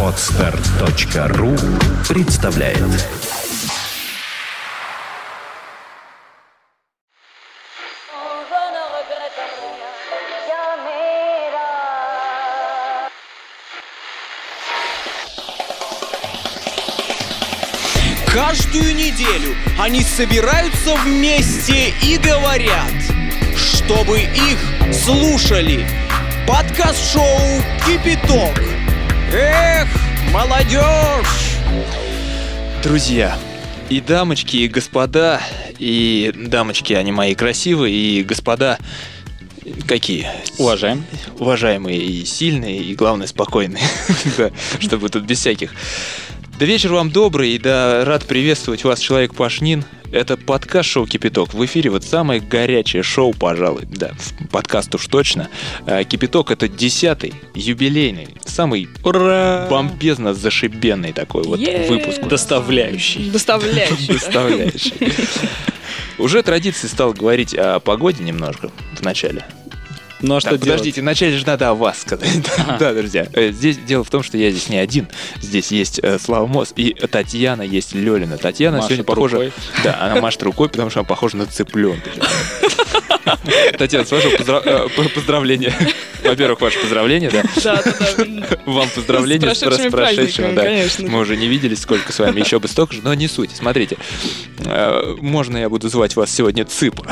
Отстар.ру представляет. Каждую неделю они собираются вместе и говорят, чтобы их слушали. Подкаст-шоу «Кипяток». Эх, молодежь! Друзья, и дамочки, и господа, и дамочки, они мои красивые, и господа, какие? Уважаем. уважаемые и сильные, и, главное, спокойные. Да, Чтобы тут без всяких. Да вечер вам добрый, и да, рад приветствовать вас, человек Пашнин. Это подкаст «Шоу Кипяток». В эфире вот самое горячее шоу, пожалуй. Да, подкаст уж точно. А, Кипяток — это десятый, юбилейный, самый Ура! бомбезно зашибенный такой вот Е-е-е. выпуск. Доставляющий. Доставляющий. Доставляющий. Уже традицией стал говорить о погоде немножко в начале. Ну а что Так, делать? подождите, вначале же надо о вас сказать. Да, да, друзья. Э, Здесь дело в том, что я здесь не один. Здесь есть э, Слава Мос и Татьяна, есть Лёлина. Татьяна Машет сегодня похожа... рукой. Да, она машет рукой, потому что она похожа на цыпленка. Татьяна, с вашего поздра- э, по- поздравления. Во-первых, ваше поздравление, да. Да, да, да. Вам поздравления С праздниками, да. конечно. Мы уже не виделись сколько с вами, еще бы столько же, но не суть. Смотрите, э, можно я буду звать вас сегодня Цыпа?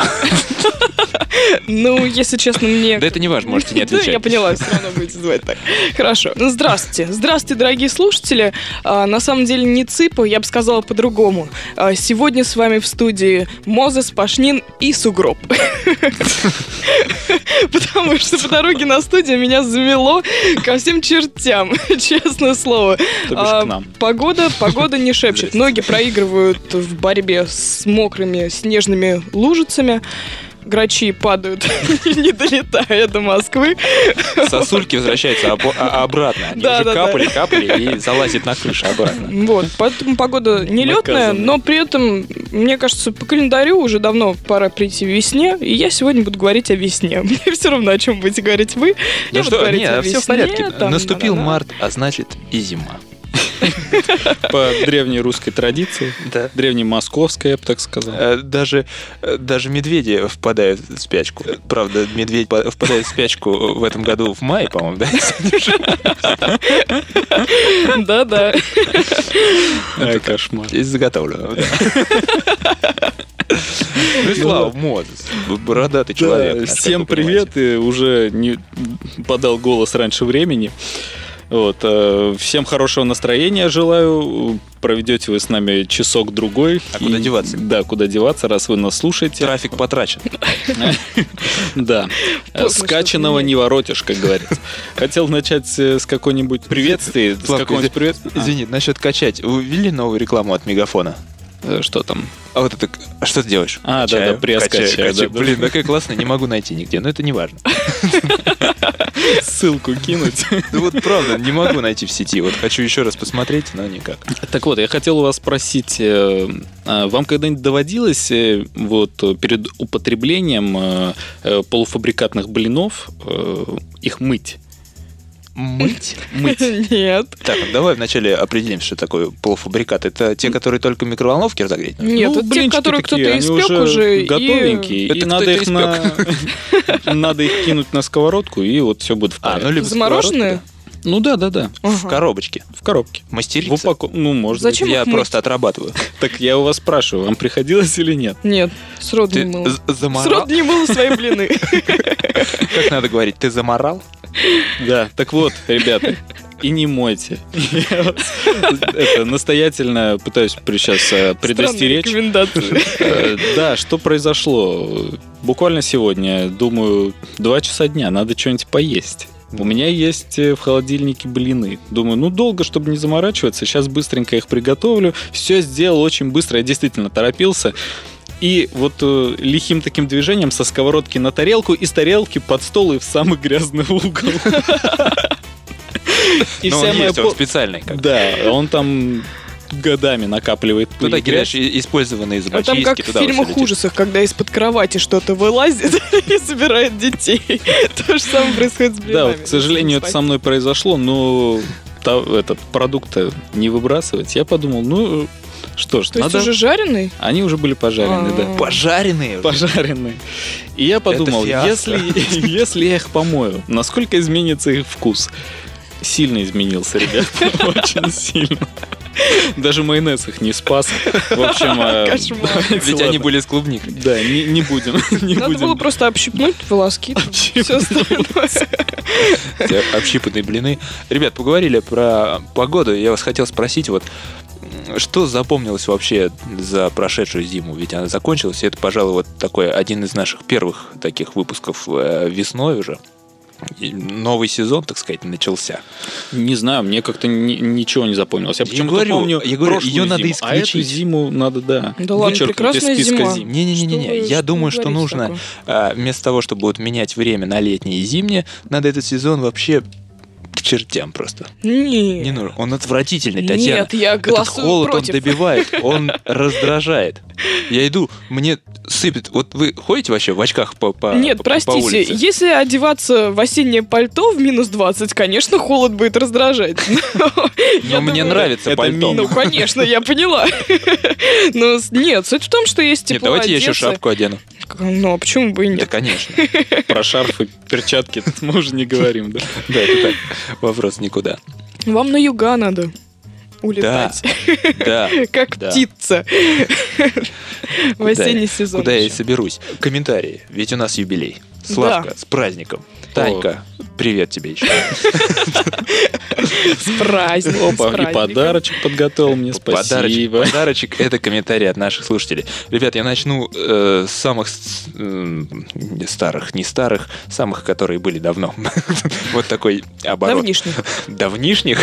Ну, если честно, мне... Да это не важно, можете не Да, я отвечать. поняла, все равно будете звать так. Хорошо. Ну, здравствуйте. Здравствуйте, дорогие слушатели. А, на самом деле не цыпа, я бы сказала по-другому. А, сегодня с вами в студии Мозес, Пашнин и Сугроб. Потому что по дороге на студию меня замело ко всем чертям, честное слово. А. Погода, погода не шепчет. Ноги проигрывают в борьбе с мокрыми снежными лужицами. Грачи падают, не долетая до Москвы. Сосульки возвращаются обо- а- обратно. Они Да, уже да, да. капали, капали и залазят на крышу обратно. Вот, поэтому погода нелетная, но при этом, мне кажется, по календарю уже давно пора прийти в весне, и я сегодня буду говорить о весне. Мне все равно, о чем будете говорить вы. Ну Я буду что, говорить не, о все в весне, порядке. там, Наступил март, а значит и зима. По древней русской традиции. Да. Древней московской, я бы так сказал. Э, Даже, э, даже медведи впадают в спячку. Правда, медведь впадает в спячку в этом году в мае, по-моему, да? Кошмар. Здесь заготовлено. да. Ну и Слава, Мозес, бородатый человек. Да, всем привет. И уже не подал голос раньше времени. Вот, э, всем хорошего настроения желаю. Проведете вы с нами часок-другой. А куда деваться? Да, куда деваться, раз вы нас слушаете. Трафик потрачен. Да. Скачанного не воротишь, как говорится. Хотел начать с какой-нибудь приветствия. С какого-нибудь привет... Извини, насчет качать. Вы ввели новую рекламу от Мегафона? А, э, Что там? А вот это... А что ты делаешь? А, Качаю, да-да, пресс качаю, качаю. Блин, такая классная, не могу найти нигде. Но это не важно. Ссылку кинуть. Да вот правда, не могу найти в сети. Вот хочу еще раз посмотреть, но никак. Так вот, я хотел у вас спросить, э, а вам когда-нибудь доводилось э, вот перед употреблением э, полуфабрикатных блинов их мыть? Мыть? Мыть. Нет. Так, давай вначале определим, что такое полуфабрикат. Это те, которые только в микроволновке разогреть? Нет, Ну, это те, которые кто-то испек уже. и- готовенькие, Это и надо кто-то их на надо их кинуть на сковородку и вот все будет в А, ну порядке. либо Замороженные? Ну да, да, да, В Ага. коробочке. в коробке. В Мастерица. упаковке. Ну, может Зачем Я их мыть? просто отрабатываю. быть. Так я у вас спрашиваю, вам приходилось или нет? Нет, сроду не мыла. з- заморал? Сроду не мыла свои блины. Как надо говорить? Ты заморал? Да, так вот, ребята, и не мойте. Я Это настоятельно пытаюсь сейчас предостеречь. Э, Да, что произошло? Буквально сегодня, думаю, два часа дня, надо что-нибудь поесть. У меня есть э, в холодильнике блины. Думаю, ну долго, чтобы не заморачиваться, сейчас быстренько их приготовлю. Все сделал очень быстро, я действительно торопился. И вот э, лихим таким движением со сковородки на тарелку, из тарелки под стол и в самый грязный угол. И Но вся он моя есть, он специальный. Да, он там годами накапливает пыль. Туда и грязь. кидаешь и- использованные А там как в фильмах ужасах, когда из-под кровати что-то вылазит и собирает детей. То же самое происходит с Да, блинами. вот, к сожалению, это со мной произошло, но этот продукт не выбрасывать. Я подумал, ну что ж, То есть надо... уже жареный? Они уже были пожарены, А. да. Пожаренные. уже. Пожаренные. И я подумал, если, если я их помою, насколько изменится их вкус? Сильно изменился, ребят. Очень сильно. Даже майонез их не спас. В общем, давайте, Ведь они были с клубникой. Да, не, будем. Надо было просто общипнуть волоски. Все остальное. Общипанные блины. Ребят, поговорили про погоду. Я вас хотел спросить, вот что запомнилось вообще за прошедшую зиму? Ведь она закончилась, и это, пожалуй, вот такой один из наших первых таких выпусков э, весной уже. Новый сезон, так сказать, начался. Не знаю, мне как-то ни- ничего не запомнилось. Я Я почему-то говорю, помню я говорю, прошлую её надо зиму, А эту исключить. зиму надо, да, Да ладно, вычеркнуть прекрасная из списка зима. зим. Вы- я что думаю, что нужно такое? а, вместо того, чтобы вот менять время на летнее и зимнее, надо этот сезон вообще к чертям просто. Не Нет. нужно. Он отвратительный, Татьяна. Нет, я Этот голосую холод против. он добивает, он раздражает. Я иду, мне сыпет. Вот вы ходите вообще в очках по, по Нет, по- по простите, улице? если одеваться в осеннее пальто в минус 20, конечно, холод будет раздражать. Но мне нравится пальто. Ну, конечно, я поняла. Но нет, суть в том, что есть Нет, тепло давайте я еще шапку одену. Ну, а почему бы и Да, нет? конечно. Про шарфы, перчатки мы уже не говорим, да. Да, это так. Вопрос никуда. Вам на юга надо улетать, Да, как да. птица в осенний сезон. куда я и соберусь. Комментарии. Ведь у нас юбилей. Славка, с праздником. Танька, привет тебе еще. С праздником, Опа, и подарочек подготовил мне, спасибо. подарочек это комментарий от наших слушателей. Ребят, я начну э, с самых не старых, не старых, самых, которые были давно. Вот такой оборот. Давнишний. Давнишних,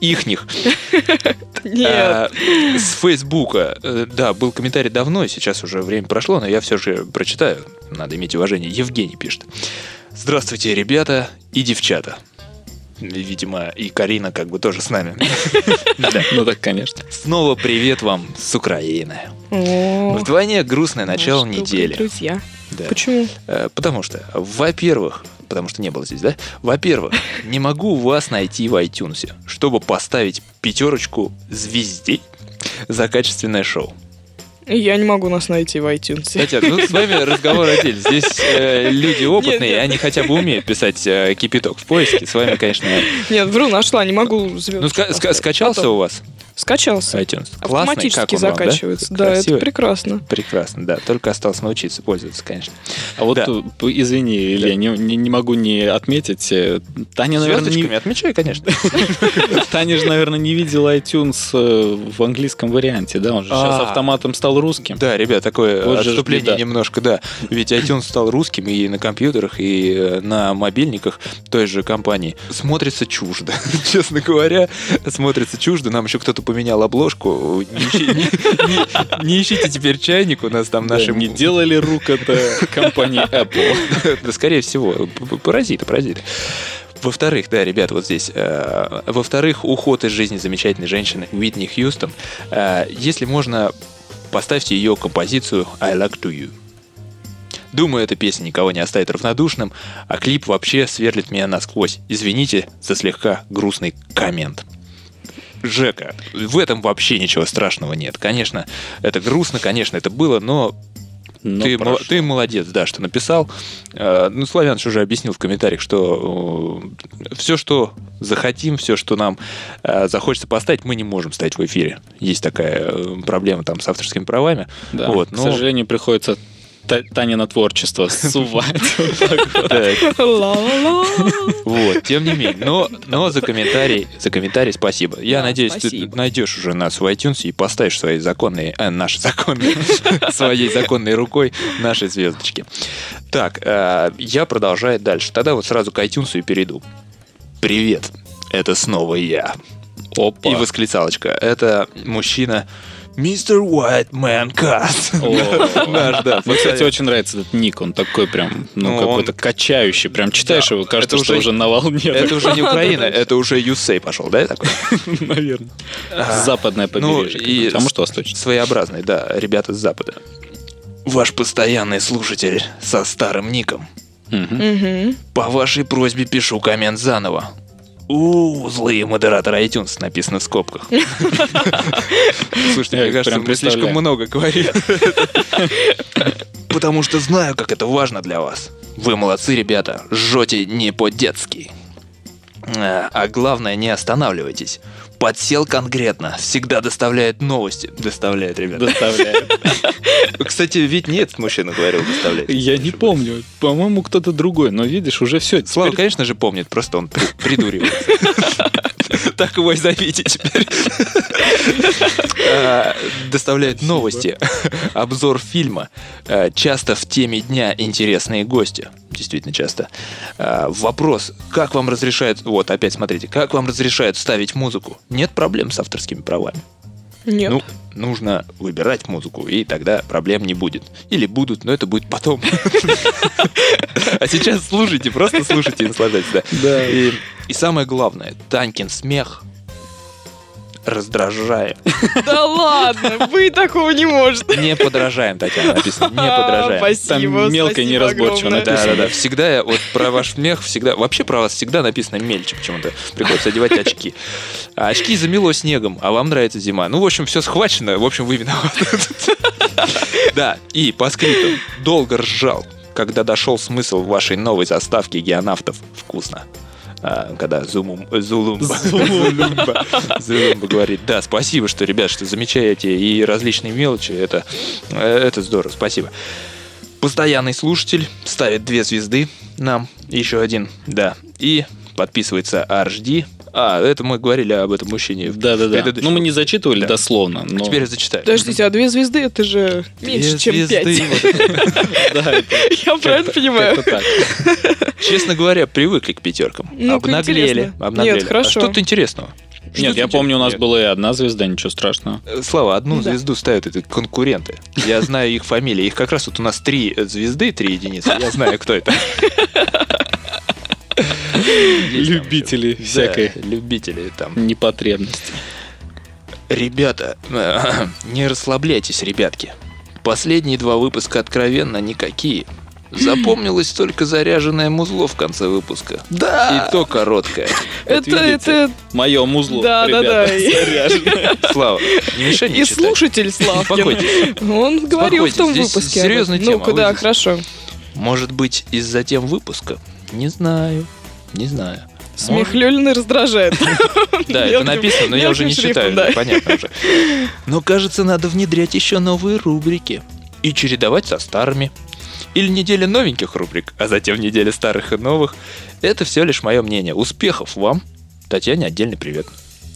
ихних. Нет. А, С Фейсбука. Э, Да, был комментарий давно, сейчас уже время прошло, но я все же прочитаю. Надо иметь уважение. Евгений пишет. Здравствуйте, ребята и девчата. Видимо, и Карина как бы тоже с нами. Ну так, конечно. Снова привет вам с Украины. Вдвойне грустное начало наши добрые недели. Друзья. Почему? Э, Потому что, во-первых, потому что не было здесь, да? Во-первых, не могу вас найти в iTunes, чтобы поставить пятерочку звездей за качественное шоу. Я не могу нас найти в iTunes. Хотя, ну, с вами разговор отдельный. Здесь э, люди опытные, Нет, нет. они хотя бы умеют писать э, кипяток в поиске. С вами, конечно... Нет, вру, нашла, не могу звезд. Ну, ска- ска- скачался у вас Скачался. iTunes? Классный, Автоматически как он вам, да? закачивается. Да, Красивый? это прекрасно. Прекрасно, да. Только осталось научиться пользоваться, конечно. А вот, Да. э, извини, Илья, не, не- не могу не отметить. э, Таня, наверное, не, отмечаю, конечно. Таня же, наверное, не видела iTunes э, в английском варианте, да? Он же сейчас А. автоматом стал русским. Да, ребят, такое отступление немножко, да. Ведь iTunes стал русским и на компьютерах, и на мобильниках той же компании. Смотрится чуждо, честно говоря. Смотрится чуждо. Нам еще кто-то поменял обложку. Не, ищи- не- не- не ищите теперь чайник, у нас там Да, наши... не делали рук это компании Apple. Да, скорее всего, паразиты, паразиты. Во-вторых, да, ребят, вот здесь. э, во-вторых, уход из жизни замечательной женщины Уитни Хьюстон. Э, если можно, поставьте ее композицию I Like To You. Думаю, эта песня никого не оставит равнодушным, а клип вообще сверлит меня насквозь. Извините за слегка грустный коммент. Жека, в этом вообще ничего страшного нет. Конечно, это грустно, конечно, это было, но Но ты, прошу. ты молодец, да, что написал. Э, Ну, Славян уже объяснил в комментариях, что все, что захотим, все, что нам э, захочется поставить, мы не можем ставить в эфире. Есть такая э, проблема там с авторскими правами. Да, вот, к но- сожалению, приходится Танина творчество сувать. Вот, тем не менее. Но, но за комментарий, за комментарий спасибо. Я надеюсь, ты найдешь уже нас в iTunes и поставишь свои законные, э, наши законные, своей законной рукой наши звездочки. Так, э, я продолжаю дальше. Тогда вот сразу к iTunes и перейду. Привет, это снова я. Опа. И восклицалочка. Это мужчина Мистер Уайтмен Каст. О, Наш, да. Мне, кстати, очень нравится этот ник. Он такой прям, ну, Ну, какой-то качающий. Прям читаешь его, кажется, что уже- на волне. Это уже не Украина, это уже Юсей пошел, да? такой? наверное. Западное Ну, побережье. А может, восточное. Своеобразный, да, ребята с Запада. Ваш постоянный слушатель со старым ником. По вашей просьбе пишу коммент заново. У, злые модераторы iTunes написано в скобках. Слушайте, мне кажется, мы слишком много говорим. Потому что знаю, как это важно для вас. Вы молодцы, ребята, жжете не по-детски. А а главное, не останавливайтесь. Подсел конкретно, всегда доставляет новости. Доставляет, ребята. Доставляет. Кстати, ведь не этот мужчина говорил доставляет. Я не помню. По-моему, кто-то другой. Но видишь, уже все. Слава, конечно же, помнит, просто он при- придуривается. Так его и зовите теперь. А, Доставляет новости, обзор фильма, а, часто в теме дня интересные гости. Действительно часто. А, Вопрос, как вам разрешают, вот опять смотрите, как вам разрешают ставить музыку? Нет проблем с авторскими правами. Нет. Ну, нужно выбирать музыку, и тогда проблем не будет. Или будут, но это будет потом. А сейчас слушайте, просто слушайте и наслаждайтесь. да. И самое главное, Танькин смех раздражаем. Да ладно, вы такого не можете. Не подражаем, Татьяна, написано. Не А, подражаем. Спасибо, Там мелко и неразборчиво огромное. Да, да, да. Всегда я- вот про ваш смех всегда. Вообще про вас всегда написано мельче почему-то. Приходится одевать очки. А очки замело снегом, а вам нравится зима. Ну, в общем, все схвачено. В общем, вы виноваты. Да, и по скриптам. Долго ржал, когда дошел смысл вашей новой заставки геонавтов. Вкусно. А, когда Зумум, Зулумба, Зулумба, Зулумба говорит, да, спасибо, что, ребят, что замечаете и различные мелочи, это, э, это здорово, спасибо. Постоянный слушатель ставит две звезды нам, еще один, да, и подписывается RHD. А, это мы говорили об этом мужчине. в Да, да, да. предыдущем. Ну, мы не зачитывали Да. дословно, но... Теперь я зачитаю. Подождите, а две звезды это же меньше, чем пять. Я правильно понимаю? Честно говоря, привыкли к пятеркам. Ну-ка, обнаглели. Нет, хорошо. А что-то интересного. Нет, я помню, у нас Нет. была и одна звезда, ничего страшного. Э, Слава, одну Да. звезду ставят это конкуренты. Я знаю их фамилии. Их как раз вот у нас три звезды, три единицы. Я знаю, кто это. Любители всякой Да, любители там. непотребности. Ребята, э, не расслабляйтесь, ребятки. Последние два выпуска откровенно никакие. Запомнилось только заряженное музло в конце выпуска. Да! И то короткое. Это, видите? это Мое музло, Да, да, ребята, да. заряженное. Слава, не мешай мне и читать. слушатель Славкин. Успокойтесь. Он говорил в том выпуске. серьезная тема, Ну-ка, да, хорошо. Может быть, из-за тем выпуска? Не знаю. Не знаю. Смех Лёлины раздражает. Да, это написано, но я уже не читаю, понятно уже. Но кажется, надо внедрять еще новые рубрики и чередовать со старыми. Или неделя новеньких рубрик, а затем неделя старых и новых. Это все лишь мое мнение. Успехов вам. Татьяне отдельный привет.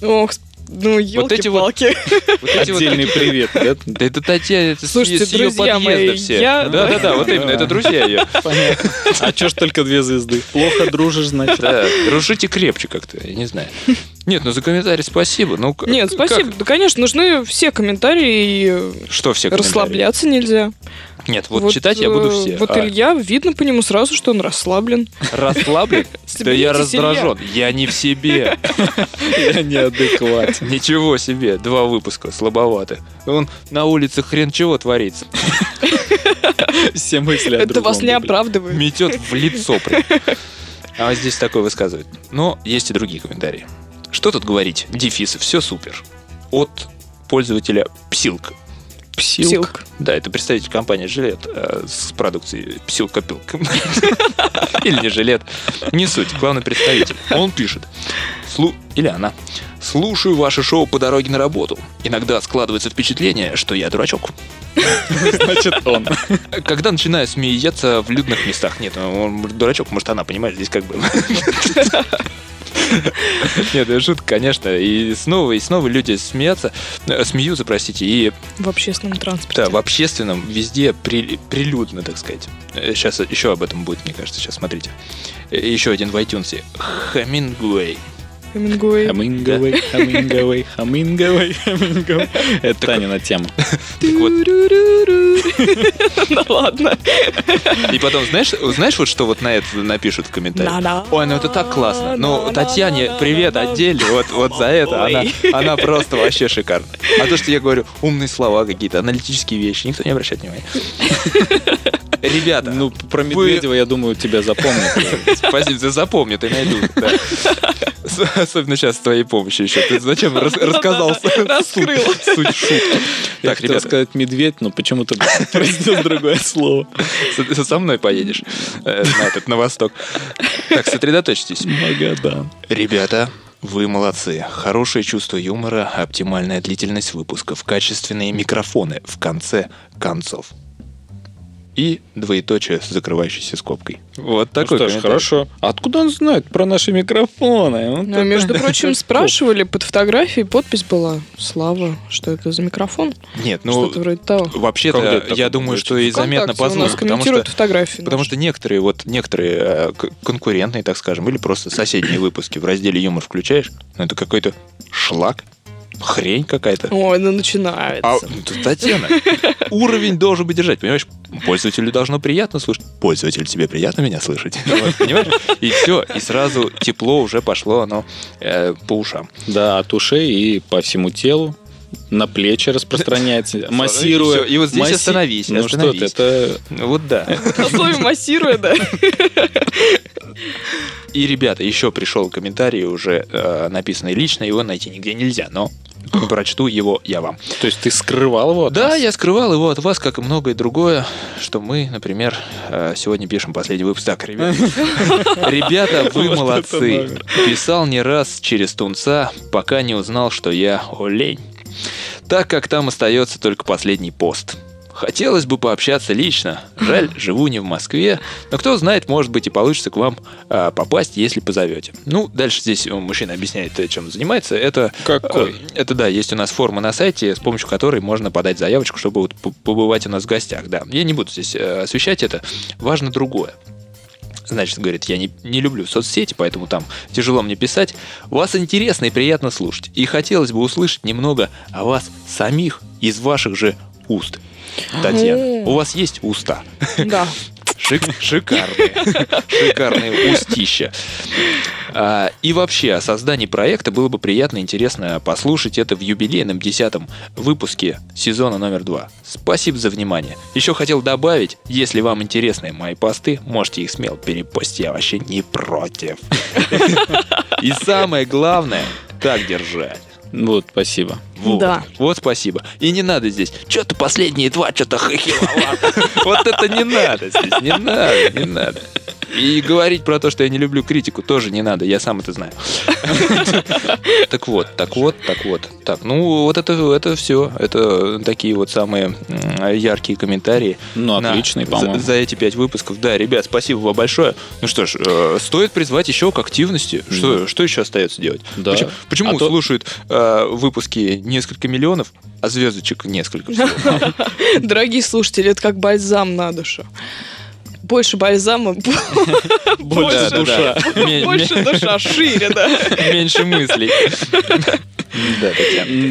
Ох, ну, эти вот- елки-палки. Вот эти вот Отдельный такие- привет. да? Да это Татьяна, это Слушайте, с, ее друзья подъезда мои, все. я- Да, да, да, вот именно, это друзья ее. Понятно. А чё ж только две звезды? Плохо дружишь, значит. Да, дружите крепче как-то, я не знаю. Нет, ну за комментарий спасибо. Ну, Нет, как- спасибо. Да, конечно, нужны все комментарии, и Что все комментарии? расслабляться нельзя. Нет, вот, читать я буду э, все. Вот А, Илья, видно по нему сразу, что он расслаблен. Расслаблен? Да я раздражен. Я не в себе. Я неадекватен. Ничего себе, два выпуска, слабовато. Он на улице хрен чего творится. Все мысли о Это вас не оправдывает. Метет в лицо прям. А вот здесь такое высказывает. Но есть и другие комментарии. Что тут говорить? Дефисы, все супер. От пользователя Псилк. Псилк. Да, это представитель компании Жилет э, с продукцией Псилка-пилка. Или не Жилет. Не суть, главный представитель. Он пишет. Слу... Или она. Слушаю ваше шоу по дороге на работу. Иногда складывается впечатление, что я дурачок. Значит, он. Когда начинаю смеяться в людных местах. Нет, он дурачок, может, она понимает, здесь как бы... Нет, это шутка, конечно. И снова, и снова люди смеются, э, смеются, простите, и В общественном транспорте. да, в общественном, везде при- прилюдно, так сказать. Сейчас еще об этом будет, мне кажется. Сейчас смотрите. Э, Еще один в iTunes. Хамингуэй. Хемингуэй. Хаминговый, Хаминговый, Хаминговый, Хаминговый. Это Танина тема. Да ладно. и потом, знаешь, знаешь, вот что вот на это напишут в комментариях? Ой, ну это так классно. Ну. Татьяне привет отдельно. Вот, вот за это она, она просто вообще шикарна. А то, что я говорю, умные слова какие-то, аналитические вещи, никто не обращает внимания. Ребята, Ну, про Медведева, я думаю, тебя запомнят. Спасибо, ты запомни, ты найдут. Особенно сейчас с твоей помощью еще. Ты зачем рас- рассказал Раскрыл. суть, суть шутки? Я хотел ребята, сказать медведь, но почему-то произнес другое слово. со мной поедешь э, на этот, на восток. Так, сосредоточьтесь. Магадан. Ребята, вы молодцы. Хорошее чувство юмора, оптимальная длительность выпусков, качественные микрофоны в конце концов. И двоеточие с закрывающейся скобкой. Вот такой ну что ж, хорошо. А Откуда он знает про наши микрофоны? Вот Ну, это- между прочим, спрашивали, под фотографией подпись была «Слава». Что это за микрофон? Нет, ну, Что-то вроде того. Вообще-то, я думаю, что и заметно по ВКонтакте у нас звуку, потому комментируют что фотографии. Потому наши. что некоторые, вот некоторые э, конкурентные, так скажем, или просто соседние выпуски в разделе юмор включаешь, ну это какой-то шлак, хрень какая-то. Ой, ну начинается. А, Татьяна, уровень должен быть держать, понимаешь? Пользователю должно приятно слушать. Пользователю тебе приятно меня слышать. Вот, Понимаешь? И все, и сразу тепло уже пошло оно э, по ушам. Да, от ушей и по всему телу. На плечи распространяется, массируя. И вот здесь масси- остановись, Ну что ты, это Вот да. На слове массируя, да. И, ребята, еще пришел комментарий уже э, написанный лично, его найти нигде нельзя, но прочту его я вам. То есть ты скрывал его от Да, нас? я скрывал его от вас, как и многое другое, что мы, например, э, сегодня пишем последний выпуск. Так, ребята, ребята, вы молодцы. Писал не раз через тунца, пока не узнал, что я олень. Так как там остается только последний пост. Хотелось бы пообщаться лично. Жаль, живу не в Москве. Но кто знает, может быть и получится к вам а, попасть, если позовете. Ну, дальше здесь э, мужчина объясняет, э, чем занимается. Это Какой? Э, Это да, есть у нас форма на сайте, с помощью которой можно подать заявочку, чтобы вот побывать у нас в гостях. Да, я не буду здесь освещать это. Важно другое. Значит, говорит, я не, не люблю соцсети, поэтому там тяжело мне писать. Вас интересно и приятно слушать. И хотелось бы услышать немного о вас самих из ваших же уст. Татьяна, у вас есть уста? Да. Шик- шикарные. Шикарные устища. А, и вообще, о создании проекта было бы приятно и интересно послушать это в юбилейном десятом выпуске сезона номер два. Спасибо за внимание. Еще хотел добавить, если вам интересны мои посты, можете их смело перепостить, я вообще не против. И самое главное, так держать. Вот, спасибо. Вот. Да. Вот спасибо. И не надо здесь. Что-то последние два, что-то хохиловато. Вот это не надо здесь. Не надо, не надо. И говорить про то, что я не люблю критику, тоже не надо. Я сам это знаю. Так вот, так вот, так вот. Так, ну вот это, это все. Это такие вот самые яркие комментарии. Ну, отличный, по-моему. За, эти пять выпусков. Да, ребят, спасибо вам большое. Ну что ж, э, стоит призвать еще к активности. Что, что еще остается делать? Да. Почему, А слушают э, выпуски несколько миллионов, а звездочек несколько? Дорогие слушатели, это как бальзам на душу. Больше бальзама, Больше душа. Больше душа, шире, да. ме- Меньше мыслей. Да,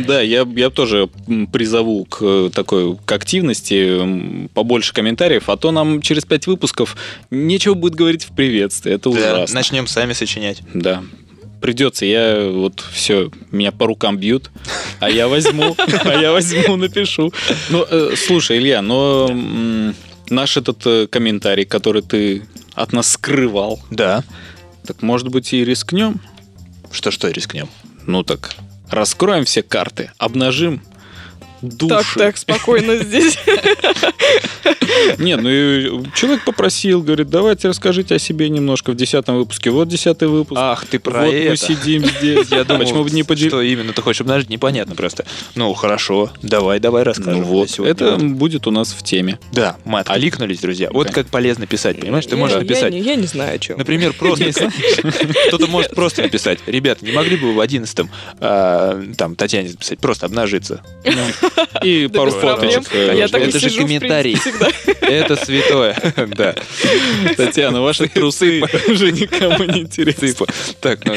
Да, я, я тоже призову к э, такой к активности, побольше комментариев, а то нам через пять выпусков нечего будет говорить в приветствии. Это Да, ужасно. Начнем сами сочинять. Да. Придется, я вот все, меня по рукам бьют, а я возьму, а я возьму, напишу. Ну, э, слушай, Илья, но наш этот э, комментарий, который ты от нас скрывал, Да. так может быть и рискнем? Что-что, рискнем. Ну так, раскроем все карты, обнажим души. Так, так, спокойно здесь. Нет, ну и человек попросил, говорит, давайте расскажите о себе немножко в десятом выпуске. Вот десятый выпуск. Ах, ты про вот мы это. сидим здесь. Я думал, Почему бы не поделиться? что именно ты хочешь обнажить, непонятно просто. Ну, хорошо, давай, давай расскажем. Ну вот, это вот. будет у нас в теме. Да, мы откликнулись, друзья. Вот Да. как полезно писать, понимаешь? Ты Я- можешь я написать. не- Я не знаю, о чем. Например, просто кто-то может просто написать. Ребят, не могли бы вы в одиннадцатом а, там Татьяне записать, просто обнажиться. И пару фоточек. Я так и Это же комментарий. Это святое. Да. Татьяна, ваши трусы уже никому не интересны. Так, ну?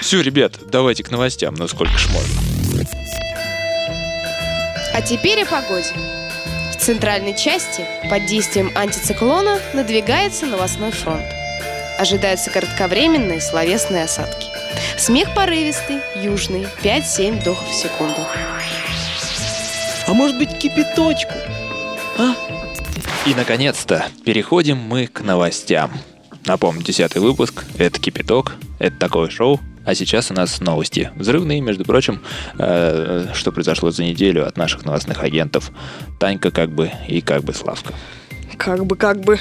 Все, ребят, давайте к новостям. Ну сколько ж можно. А теперь о погоде. В центральной части под действием антициклона надвигается новостной фронт. Ожидаются кратковременные словесные осадки. Смех порывистый, южный, 5-7 вдохов в секунду. А может быть кипяточку? И, наконец-то, переходим мы к новостям. Напомню, десятый выпуск, это «Кипяток», это такое шоу, а сейчас у нас новости. Взрывные, между прочим, э, что произошло за неделю от наших новостных агентов. Танька как бы и как бы Славка. Как бы, как бы,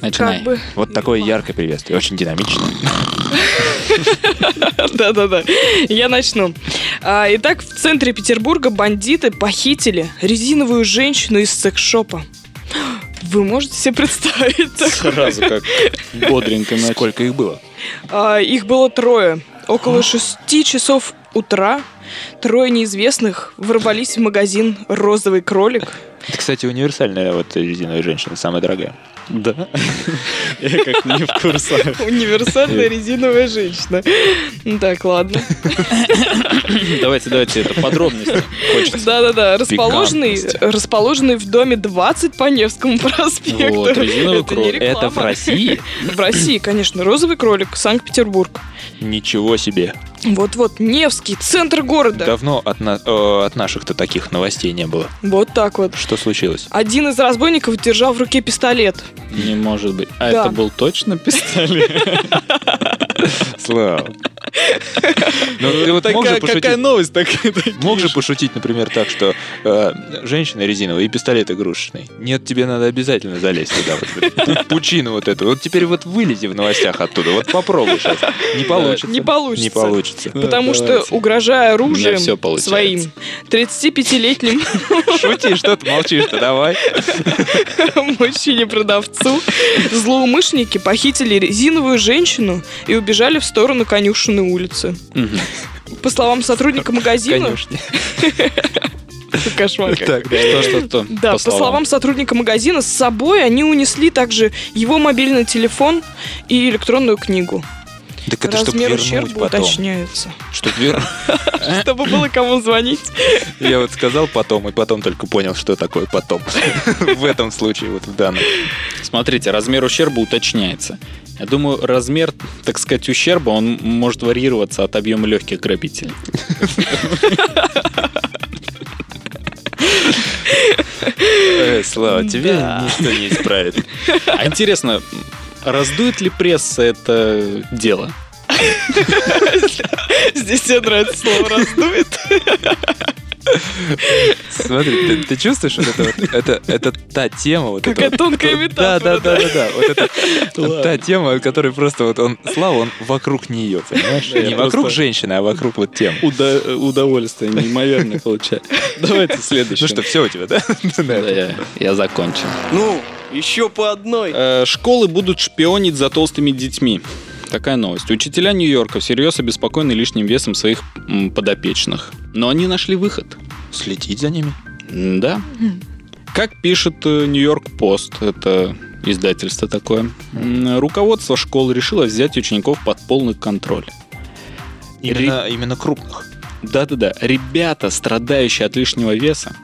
Начинай. как бы. Вот такое яркое приветствие, очень динамично. Да-да-да. Я начну. А, Итак, в центре Петербурга бандиты похитили резиновую женщину из секс-шопа. Вы можете себе представить? Сразу как бодренько. Сколько их было? А, Их было трое. Около шести часов утра трое неизвестных ворвались в магазин «Розовый кролик». Это, кстати, универсальная вот резиновая женщина, самая дорогая. Да. Я как не в курсах. Универсальная резиновая женщина. Ну Так, ладно. Давайте, давайте, это подробности. Да-да-да, расположенный, расположенный в доме 20 по Невскому проспекту. Вот, резиновый кролик. Это в России? В России, конечно. Розовый кролик, Санкт-Петербург. Ничего себе. Вот-вот, Невский, центр города. Давно от, на- э, от наших-то таких новостей не было. Вот так вот. Что случилось? Один из разбойников держал в руке пистолет. Не может быть. А Да. это был точно пистолет? Слава. Ну, ты вот мог же пошутить, новость? мог же пошутить, например, так, что э, женщина резиновая и пистолет игрушечный. Нет, тебе надо обязательно залезть туда, вот, пучину вот эту. Вот теперь вот вылези в новостях оттуда, вот попробуй сейчас. Не получится. Не получится. Не получится. Потому что, давайте. угрожая оружием своим 35-летним Шути, что ты молчишь-то, давай. мужчине-продавцу, злоумышленники похитили резиновую женщину и убежали в сторону конюшенной улицы. По словам сотрудника магазина... Кошмар. Так, Что, что, что? Да, по словам сотрудника магазина, с собой они унесли также его мобильный телефон и электронную книгу. Так это чтобы Размер вернуть ущерба потом. уточняется. Чтоб вернуть. Чтобы было кому звонить. Я вот сказал потом, и потом только понял, что такое потом. В этом случае, вот в данном. Смотрите, размер ущерба уточняется. Я думаю, размер, так сказать, ущерба, он может варьироваться от объема легких грабителей. Э, Слава, тебе ничто не исправит. А интересно, раздует ли пресса это дело? Здесь тебе нравится слово «раздует». Смотри, ты, ты чувствуешь, вот это, вот, это, это та тема, вот Какая это, тонкая вот- метафора, Да, да, да, да. да. Вот это та тема, которая просто вот он, Слава, он вокруг нее, понимаешь? Да, Не вокруг женщины, а вокруг вот тем. Уда- удовольствие неимоверное получаю. Давайте следующее. Ну что, все у тебя, да? Да, я, я закончил. Ну, еще по одной. Э, Школы будут шпионить за толстыми детьми. Такая новость. Учителя Нью-Йорка всерьез обеспокоены лишним весом своих подопечных. Но они нашли выход. Следить за ними? Да. Как пишет э, Нью-Йорк Пост, это издательство такое, руководство школ решило взять учеников под полный контроль. Именно, именно крупных. Да-да-да, ребята, страдающие от лишнего веса,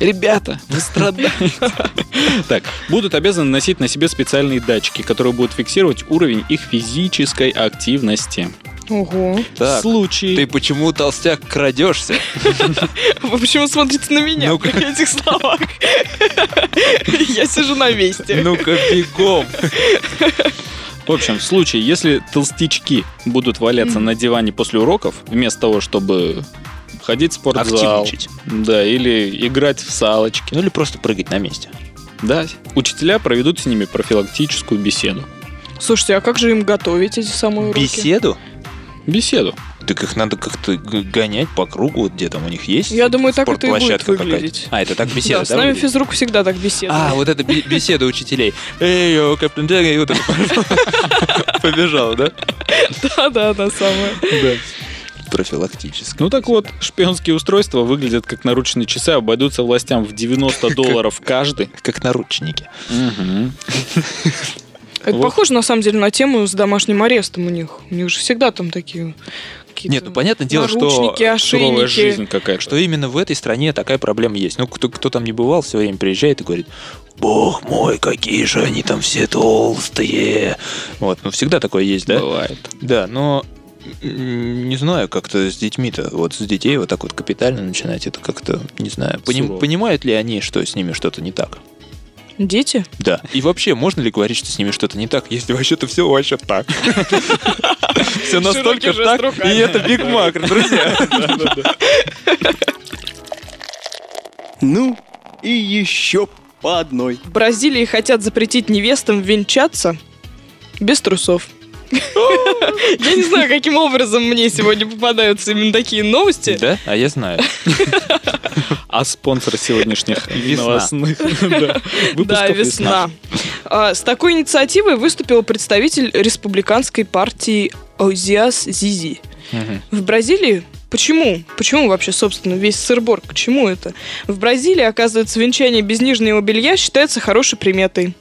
ребята, вы страдаете. Так, будут обязаны носить на себе специальные датчики, которые будут фиксировать уровень их физической активности. Ого. В Так, случае... ты почему, толстяк, крадешься? Вы почему смотрите на меня Ну-ка. при этих словах? Я сижу на месте. Ну-ка, бегом. В общем, в случае, если толстячки будут валяться на диване после уроков, вместо того, чтобы ходить в спортзал, Активничать. да, или играть в салочки, Ну или просто прыгать на месте. да, учителя проведут с ними профилактическую беседу. Слушайте, а как же им готовить эти самые уроки? Беседу? Беседу. Так их надо как-то гонять по кругу, вот где там у них есть. Я думаю, так это и будет выглядеть. А, это так беседа, Да, да? с нами физрук всегда так беседует. А, вот это бе- беседа учителей. Эй, йо, капитан Джек, и вот это побежал, да? Да, да, да, профилактически. Ну так вот, шпионские устройства выглядят как наручные часы, обойдутся властям в 90 долларов каждый. Как наручники. Это похоже, на самом деле, на тему с домашним арестом у них. У них же всегда там такие какие-то Нет, ну понятное дело, что наручники, Суровая жизнь какая-то. что именно в этой стране такая проблема есть. Ну, кто, кто там не бывал, все время приезжает и говорит, бог мой, какие же они там все толстые. Вот, ну всегда такое есть, да? Бывает. Да, но не знаю, как-то с детьми-то, вот с детей вот так вот капитально начинать, это как-то, не знаю, поним- понимают ли они, что с ними что-то не так? Дети? Да. И вообще, можно ли говорить, что с ними что-то не так, если вообще-то все вообще так? Все настолько так, и это Биг Мак, друзья. Ну, и еще по одной. В Бразилии хотят запретить невестам венчаться без трусов. Я не знаю, каким образом мне сегодня попадаются именно такие новости. Да? А я знаю. А спонсор сегодняшних новостных да, весна. А, С такой инициативой выступил представитель республиканской партии Озиас Зизи. В Бразилии Почему? Почему вообще, собственно, весь сырбор? К чему это? В Бразилии, оказывается, венчание без нижнего белья считается хорошей приметой.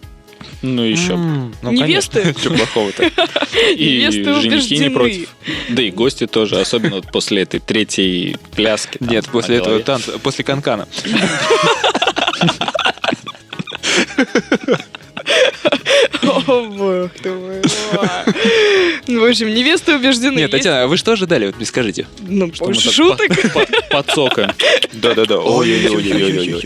Ну еще. М, ну, Невесты? конечно. Чё плохого-то? И женихи не против. Да и гости тоже, особенно вот после этой третьей пляски. там, Нет, после этого танца, после канкана. О, бог ты мой. Ну, В общем, невесты убеждены. Нет, есть- Татьяна, а вы что ожидали? Вот мне скажите. Ну, Что шуток. по- по- Подсокаем. Да-да-да. Ой-ой-ой.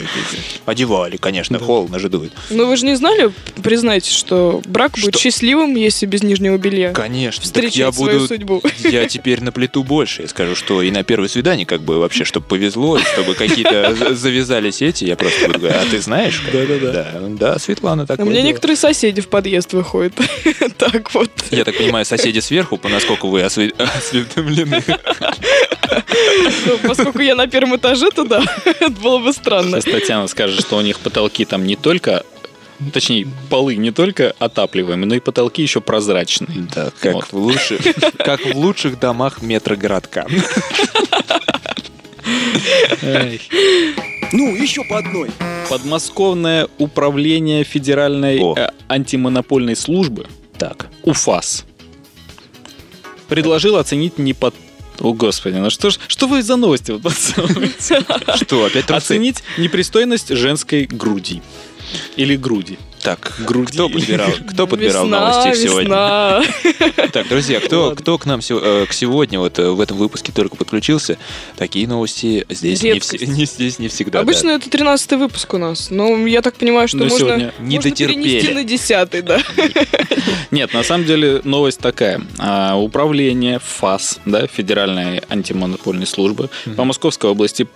Одевали, конечно, холодно же дует. Ну, вы же не знали, признайтесь, что брак будет счастливым, если без нижнего белья. Конечно. Встречать я свою буду... судьбу. Я теперь на плиту больше. Я скажу, что и на первое свидание как бы вообще, чтобы повезло, чтобы какие-то завязались эти, я просто буду говорить, а ты знаешь? Да-да-да. Да, да, Светлана так У меня некоторые соседи в подъезд выходят. Так вот. Я так понимаю, соседи сверху, по насколько вы осве- осведомлены. Ну, Поскольку я на первом этаже, то да, это было бы странно. Сейчас Татьяна скажет, что у них потолки там не только Точнее, полы не только отапливаемые, но и потолки еще прозрачные. Да, как Вот. в лучших, как в лучших домах метрогородка. Ну, еще по одной. Подмосковное управление Федеральной э, антимонопольной службы, Так. УФАС, предложил оценить не под... О, господи, ну что ж, что вы за новости подсовываете? Что, опять трусы? Оценить непристойность женской груди. Или груди. Так, Груди. кто подбирал, кто подбирал Весна, новости сегодня? весна. Так, друзья, кто, кто к нам э, к сегодня, вот э, в этом выпуске только подключился, такие новости здесь, не, не- здесь не всегда. Обычно это 13 выпуск у нас, но я так понимаю, что Но можно, сегодня не можно перенести на 10 да. Нет, на самом деле новость такая. А, Управление ФАС, да, Федеральной антимонопольной службы по Московской области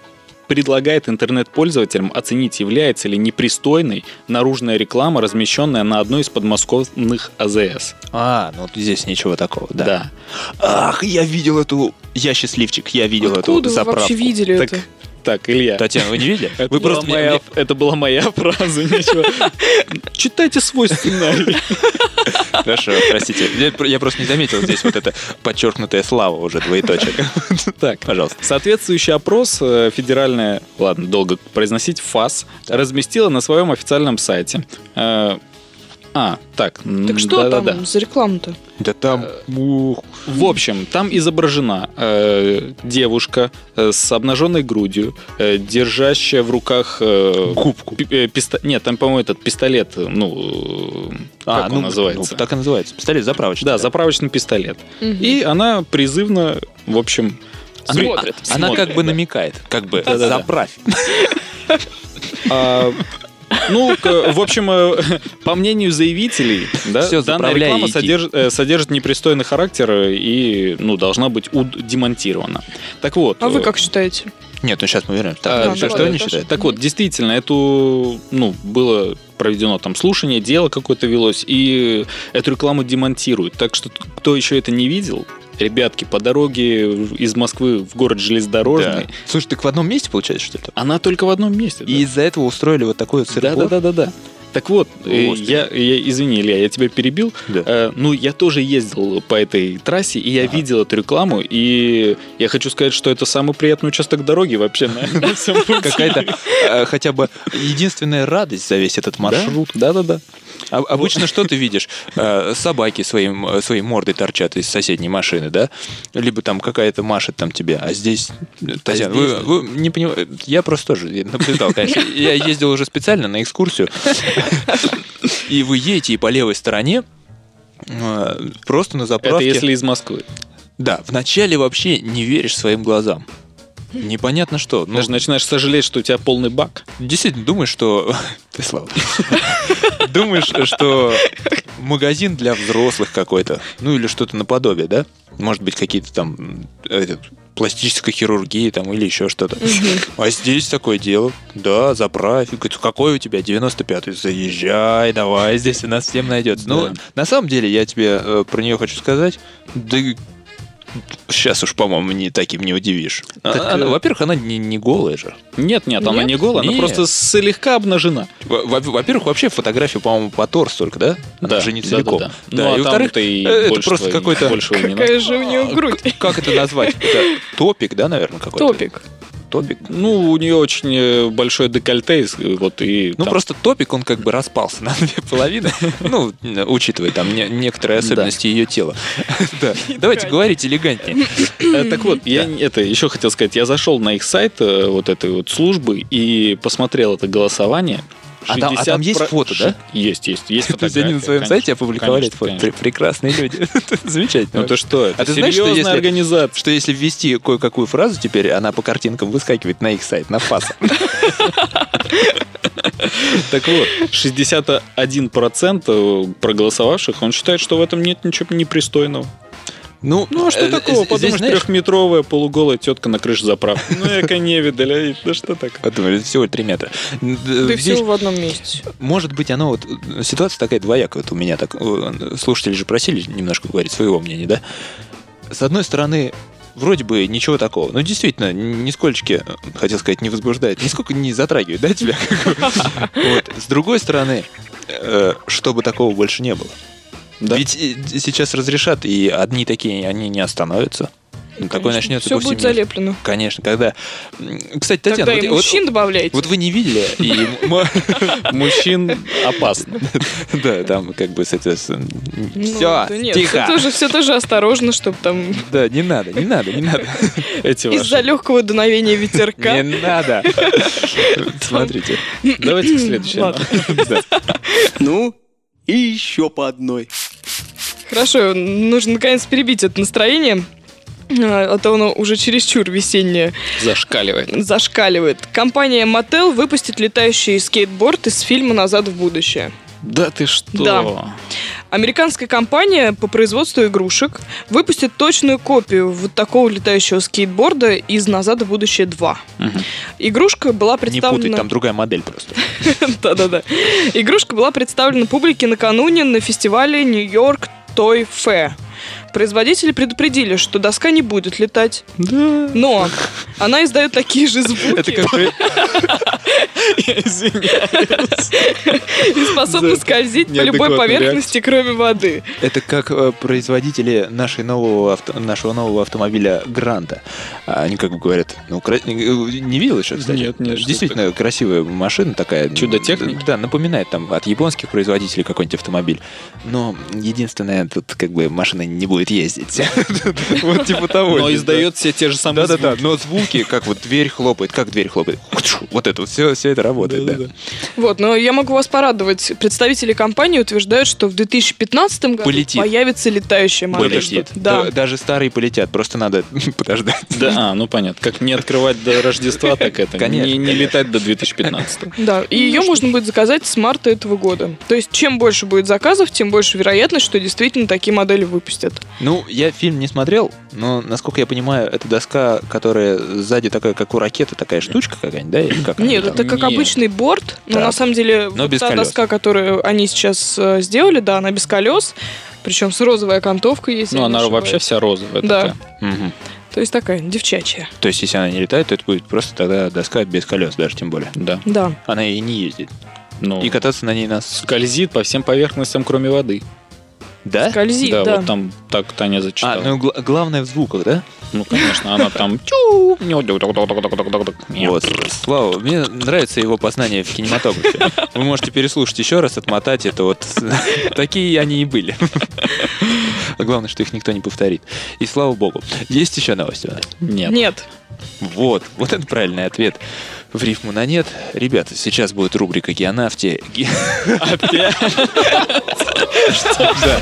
предлагает интернет-пользователям оценить, является ли непристойной наружная реклама, размещенная на одной из подмосковных АЗС. А, ну здесь ничего такого, да. Да. Ах, я видел эту... Я счастливчик, я видел Откуда эту вы заправку. вообще видели Так, это? Так, Илья. Татьяна, вы не видели? Это, Вы была просто... моя, мне- это была моя фраза, ничего. Читайте свой сценарий. Хорошо, простите. Я пр- Я просто не заметил здесь вот это подчеркнутая слава уже, двоеточек. Так, Пожалуйста. Соответствующий опрос э, федеральная, ладно, долго произносить, ФАС, разместила на своем официальном сайте. Э, А, так. Так что да-да-да. там за рекламу-то? Да там... ух. В общем, там изображена э, девушка э, с обнаженной грудью, э, держащая в руках э, Губку. пи- э, писта- Нет, там, по-моему, этот пистолет, э, ну, э, как он называется? ну, так и называется. Пистолет заправочный. Да, заправочный пистолет. И она призывно, в общем, Она- Смотрит. Она Смотрит, как бы да. намекает, как бы Да-да-да. заправь. А, ну, в общем, э, по мнению заявителей, да, Всё, данная реклама содержит, э, содержит непристойный характер и ну, должна быть демонтирована. Так вот. А вы э, как считаете? Нет, ну сейчас мы вернемся. А, Так, ну что, что они считают? Так вот, действительно, эту, ну, было проведено там слушание, дело какое-то велось, и эту рекламу демонтируют. Так что кто еще это не видел, ребятки, по дороге из Москвы в город железнодорожный, Да. Слушай, так в одном месте получается, что ли? она только в одном месте. И из-за этого устроили вот такой вот да, да, сырбор? да, да, да. Так вот, э, я, я- извини, Илья, я тебя перебил. Да. Э, ну, я тоже ездил по этой трассе, и я видел эту рекламу, и я хочу сказать, что это самый приятный участок дороги вообще на, всем. Какая-то э, хотя бы единственная радость за весь этот маршрут. Да-да-да. А- Обычно что ты видишь? Э, Собаки своим, своей мордой торчат из соседней машины, да? Либо там какая-то машет там тебе. А здесь, э, Татьяна, вы, вы не понимаете, я просто тоже наблюдал, конечно. Я ездил уже специально на экскурсию. И вы едете, и по левой стороне э, просто на Это заправке... если из Москвы. Да, вначале вообще не веришь своим глазам. Непонятно что. Ну, Даже начинаешь сожалеть, что у тебя полный бак. действительно думаешь, что... Ты слава. Думаешь, что магазин для взрослых какой-то. Ну или что-то наподобие, да? Может быть, какие-то там этот, пластическая хирургия там или еще что-то. А здесь такое дело. Да, заправь. Говорит, Какой у тебя 95-й? Заезжай, давай, здесь у нас всем найдется. Ну, на самом деле, я тебе э, про нее хочу сказать. Да сейчас уж, по-моему, не таким не удивишь. Так, А- она- э, Во-первых, она не, не голая же. Нет, нет, она Нет? не голая, она Нет. просто слегка обнажена. Во- во- Во-первых, вообще фотография, по-моему, по торс только, да? Она же не да, целиком. да, да. Ну, а и во-вторых, и э, это просто какой-то... Какая же у нее грудь. Как это назвать? Это топик, да, наверное, какой-то? Топик. Топик. Ну, у нее очень э, большое декольте, и вот и Ну, там- просто топик, он как бы распался на две половины. Ну, учитывая там не- некоторые особенности ее тела. Да. Давайте говорить элегантнее. Э, Так вот, я это еще хотел сказать, я зашел на их сайт э, вот этой вот службы и посмотрел это голосование. А там- а там есть 60 фото, да? Есть, есть, есть То есть они на своем конечно, сайте опубликовали конечно, это фото. конечно. Пре- Прекрасные люди. Замечательно. Ну ты что, это А ты знаешь, что если- организация. что если ввести кое-какую фразу теперь, она по картинкам выскакивает на их сайт, на ФАС. Так вот, 61% проголосовавших, он считает, что в этом нет ничего непристойного. Ну, Ну а что э, такого? Подумаешь, знаешь, трехметровая полуголая тетка на крыше заправки. Ну, яко не видали. Да что так? а, это всего 3 метра. Н- Да и здесь, все в одном месте. Может быть, оно вот... э, Ситуация такая двоякая вот у меня. так э, Слушатели же просили немножко говорить своего мнения, да? С одной стороны, вроде бы ничего такого. Но действительно, нисколько, э, хотел сказать, не возбуждает, нисколько не затрагивает, да, тебя? Вот. С другой стороны, э, чтобы такого больше не было. Да. Ведь э, сейчас разрешат, и одни такие, они не остановятся. Ну, Такое начнется Все будет залеплено. Конечно, когда... Кстати, Татьяна, Тогда вот, и вот- мужчин добавляйте. вот вы не видели, и Мужчин опасно. да, там как бы с это... Ну, Все, тихо. Все тоже, все тоже осторожно, чтобы там Да, не надо, не надо, не надо. Из-за легкого дуновения ветерка. Не надо. Смотрите. Давайте к следующему. Ну, и еще по одной. Хорошо, нужно наконец перебить это настроение. А а то оно уже чересчур весеннее Зашкаливает. зашкаливает. Компания Mattel выпустит летающий скейтборд из фильма «Назад в будущее». Да ты что? Да. Американская компания по производству игрушек выпустит точную копию вот такого летающего скейтборда из «Назад в будущее 2». Мгм. Игрушка была Не представлена... путать, там другая модель просто. Да-да-да. Игрушка была представлена публике накануне на фестивале Нью-Йорк Toy Fair. Производители предупредили, что доска не будет летать. Да. Но она издает такие же звуки Это как бы- и способна скользить по любой поверхности, кроме воды. Это как э, производители нашей нового авто- нашего нового автомобиля Гранта. Они как бы говорят, ну, кра- не видел еще, кстати? Нет, нет, Действительно красивая машина такая. Чудо техники? Да, напоминает там от японских производителей какой-нибудь автомобиль. Но единственное, тут как бы машина не будет ездить. Вот типа того. Но издает все те же самые Да-да-да, звуки. но звуки, как вот дверь хлопает, как дверь хлопает. Вот это вот, все, все это работает, да. Да-да-да. Вот, но я могу вас порадовать. Представители компании утверждают, что в 2015 году Полетит. появится летающая модель. Полетит. Да. Да, Даже старые полетят, просто надо подождать. Да, а, ну понятно. Как не открывать до Рождества, так это. Конечно, Не, не летать до 2015. Да, и ее можно будет заказать с марта этого года. То есть, чем больше будет заказов, тем больше вероятность, что действительно такие модели выпустят. Ну, я фильм не смотрел, но, насколько я понимаю, это доска, которая сзади такая, как у ракеты, такая штучка какая-нибудь, да? Или как Нет, это как Нет. обычный борт, но Так. на самом деле Но вот без та колес. доска, которую они сейчас э, сделали, да, она без колес, причем с розовой окантовкой есть. Ну, она вообще вся розовая Да. такая. Мгм. То есть такая девчачья. То есть, если она не летает, то это будет просто тогда доска без колес даже, тем более. Да. Да. Она и не ездит. Ну, и кататься на ней нас. скользит по всем поверхностям, кроме воды. Да? Скользит, да, да. вот там так Таня А, зачитала. ну гла- главное в звуках, да? Ну, конечно, она там... Вот. Слава, мне нравится его познание в кинематографе. Вы можете переслушать еще раз, отмотать это вот. Такие они и были. А Главное, что их никто не повторит. И слава богу. Есть еще новости? у нас? Нет. Нет. Вот, вот это правильный ответ. В рифму на нет. Ребята, сейчас будет рубрика «Геонавти». Ге- Опять? Да.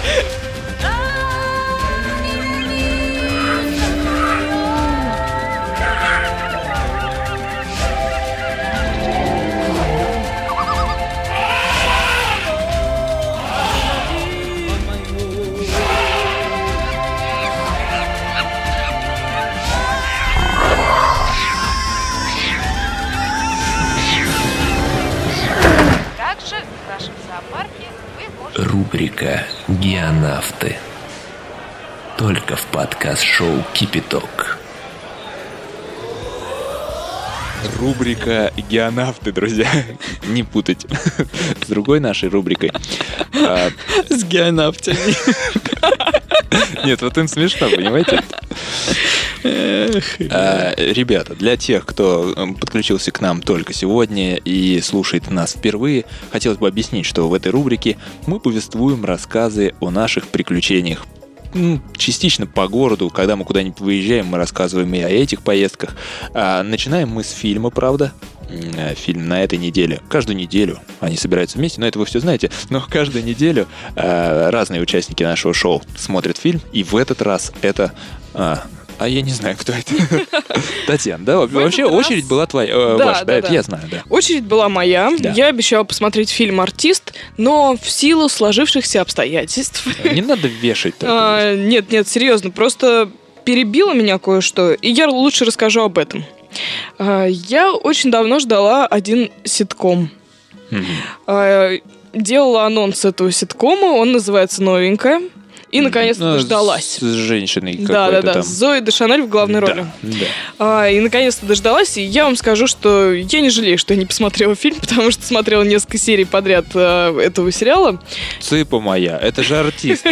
Рубрика «Геонавты». Только в подкаст-шоу «Кипяток». Рубрика «Геонавты», друзья. Не путать с другой нашей рубрикой. А, С геонавтами. Нет, вот им смешно, понимаете? А, Ребята, для тех, кто подключился к нам только сегодня и слушает нас впервые, хотелось бы объяснить, что в этой рубрике мы повествуем рассказы о наших приключениях. Частично по городу, когда мы куда-нибудь выезжаем, мы рассказываем и о этих поездках. А начинаем мы с фильма, правда? Э, Фильм на этой неделе. Каждую неделю они собираются вместе, но это вы все знаете. Но каждую неделю э, разные участники нашего шоу смотрят фильм, и в этот раз это а, а я не знаю, кто это. Татьяна, да? Вообще раз- очередь была твоя. э, Да, ваша, да, это да. я знаю, да. Очередь была моя. Да. Я обещала посмотреть фильм «Артист», но в силу сложившихся обстоятельств... Не надо вешать. А, Нет, нет, серьезно, просто перебило меня кое-что, и я лучше расскажу об этом. А, Я очень давно ждала один ситком. А, Делала анонс этого ситкома, он называется «Новенькая». И, наконец-то, Ну, дождалась. С женщиной Да, да, да. там. Зоей де Шанель в главной роли. Да, да. А, и наконец-то дождалась, и я вам скажу, что я не жалею, что я не посмотрела фильм, потому что смотрела несколько серий подряд а, этого сериала. Цыпа моя, это же артист.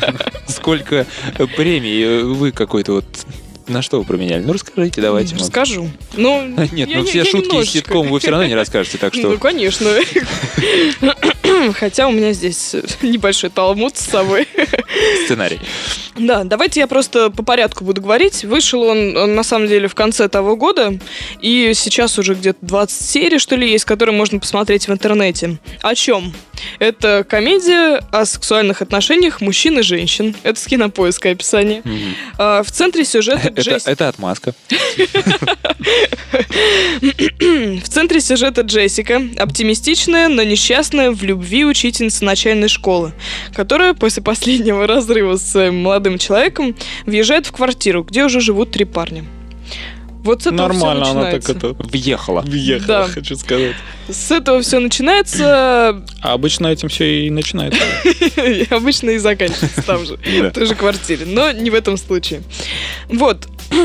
Сколько э, премий э, вы какой-то вот... На что вы променяли? Ну, расскажите, давайте. Расскажу. Ну, Нет, я- ну я- все я шутки из немножечко. ситкома вы все равно не расскажете, так Ну, что... конечно. Хотя у меня здесь небольшой талмуд с собой. Сценарий. Да, давайте я просто по порядку буду говорить. Вышел он, он, на самом деле в конце того года, и сейчас уже где-то 20 серий, что ли, есть, которые можно посмотреть в интернете. О чем? Это комедия о сексуальных отношениях мужчин и женщин. Это с кинопоиска описание. Мгм. А, В центре сюжета Это, Джесси. это отмазка. В центре сюжета Джессика, оптимистичная, но несчастная в любви учительница начальной школы, которая после последнего разрыва с своим молодым человеком въезжает в квартиру, где уже живут три парня. Вот с этого Нормально все она начинается. так это Въехала. въехала, Да. хочу сказать. С этого все начинается, А обычно этим все и начинается. обычно и заканчивается там же, в той же квартире, но не в этом случае. Вот.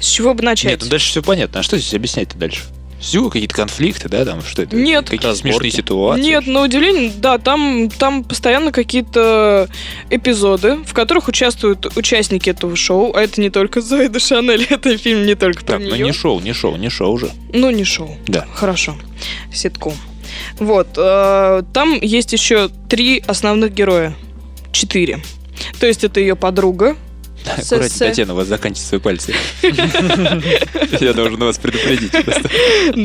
С чего бы начать? Нет, ну дальше все понятно. А что здесь объяснять-то дальше? Все, какие-то конфликты, да, там, что это? Нет. Какие-то Разборки. смешные ситуации? Нет, на удивление, да, там, там постоянно какие-то эпизоды, в которых участвуют участники этого шоу, а это не только Зои де Шанель, это фильм не только про Так, ну нее. не шоу, не шоу, не шоу уже. Ну, не шоу. Да. Хорошо. Ситком. Вот. э, там есть еще три основных героя. Четыре. То есть это ее подруга. Аккуратнее, С- Татьяна, у вас заканчиваются свои пальцы. Я должен вас предупредить.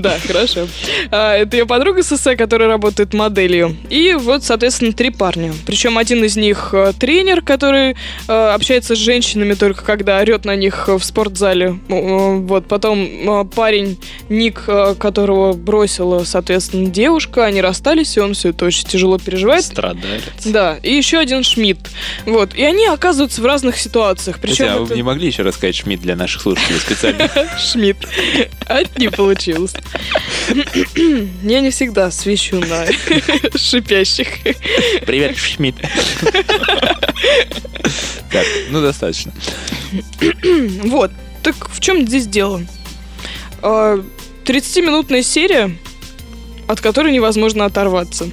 Да, хорошо. А, Это ее подруга СС, которая работает моделью. И вот, соответственно, три парня. Причем один из них э, тренер, который э, общается с женщинами только когда орет на них э, в спортзале. Вот, потом парень Ник, которого бросила, соответственно, девушка. Они расстались, и он все это очень тяжело переживает. Страдалец. Да, и еще один Шмидт. Вот, и они оказываются в разных ситуациях. Причем Татьяна, это- вы не могли еще рассказать Шмидт для наших слушателей специально? Шмидт. А не получилось. Я не всегда свищу на шипящих. Привет, Шмидт. Так, ну достаточно. Вот. Так в чем здесь дело? А, 30-минутная серия, от которой невозможно оторваться.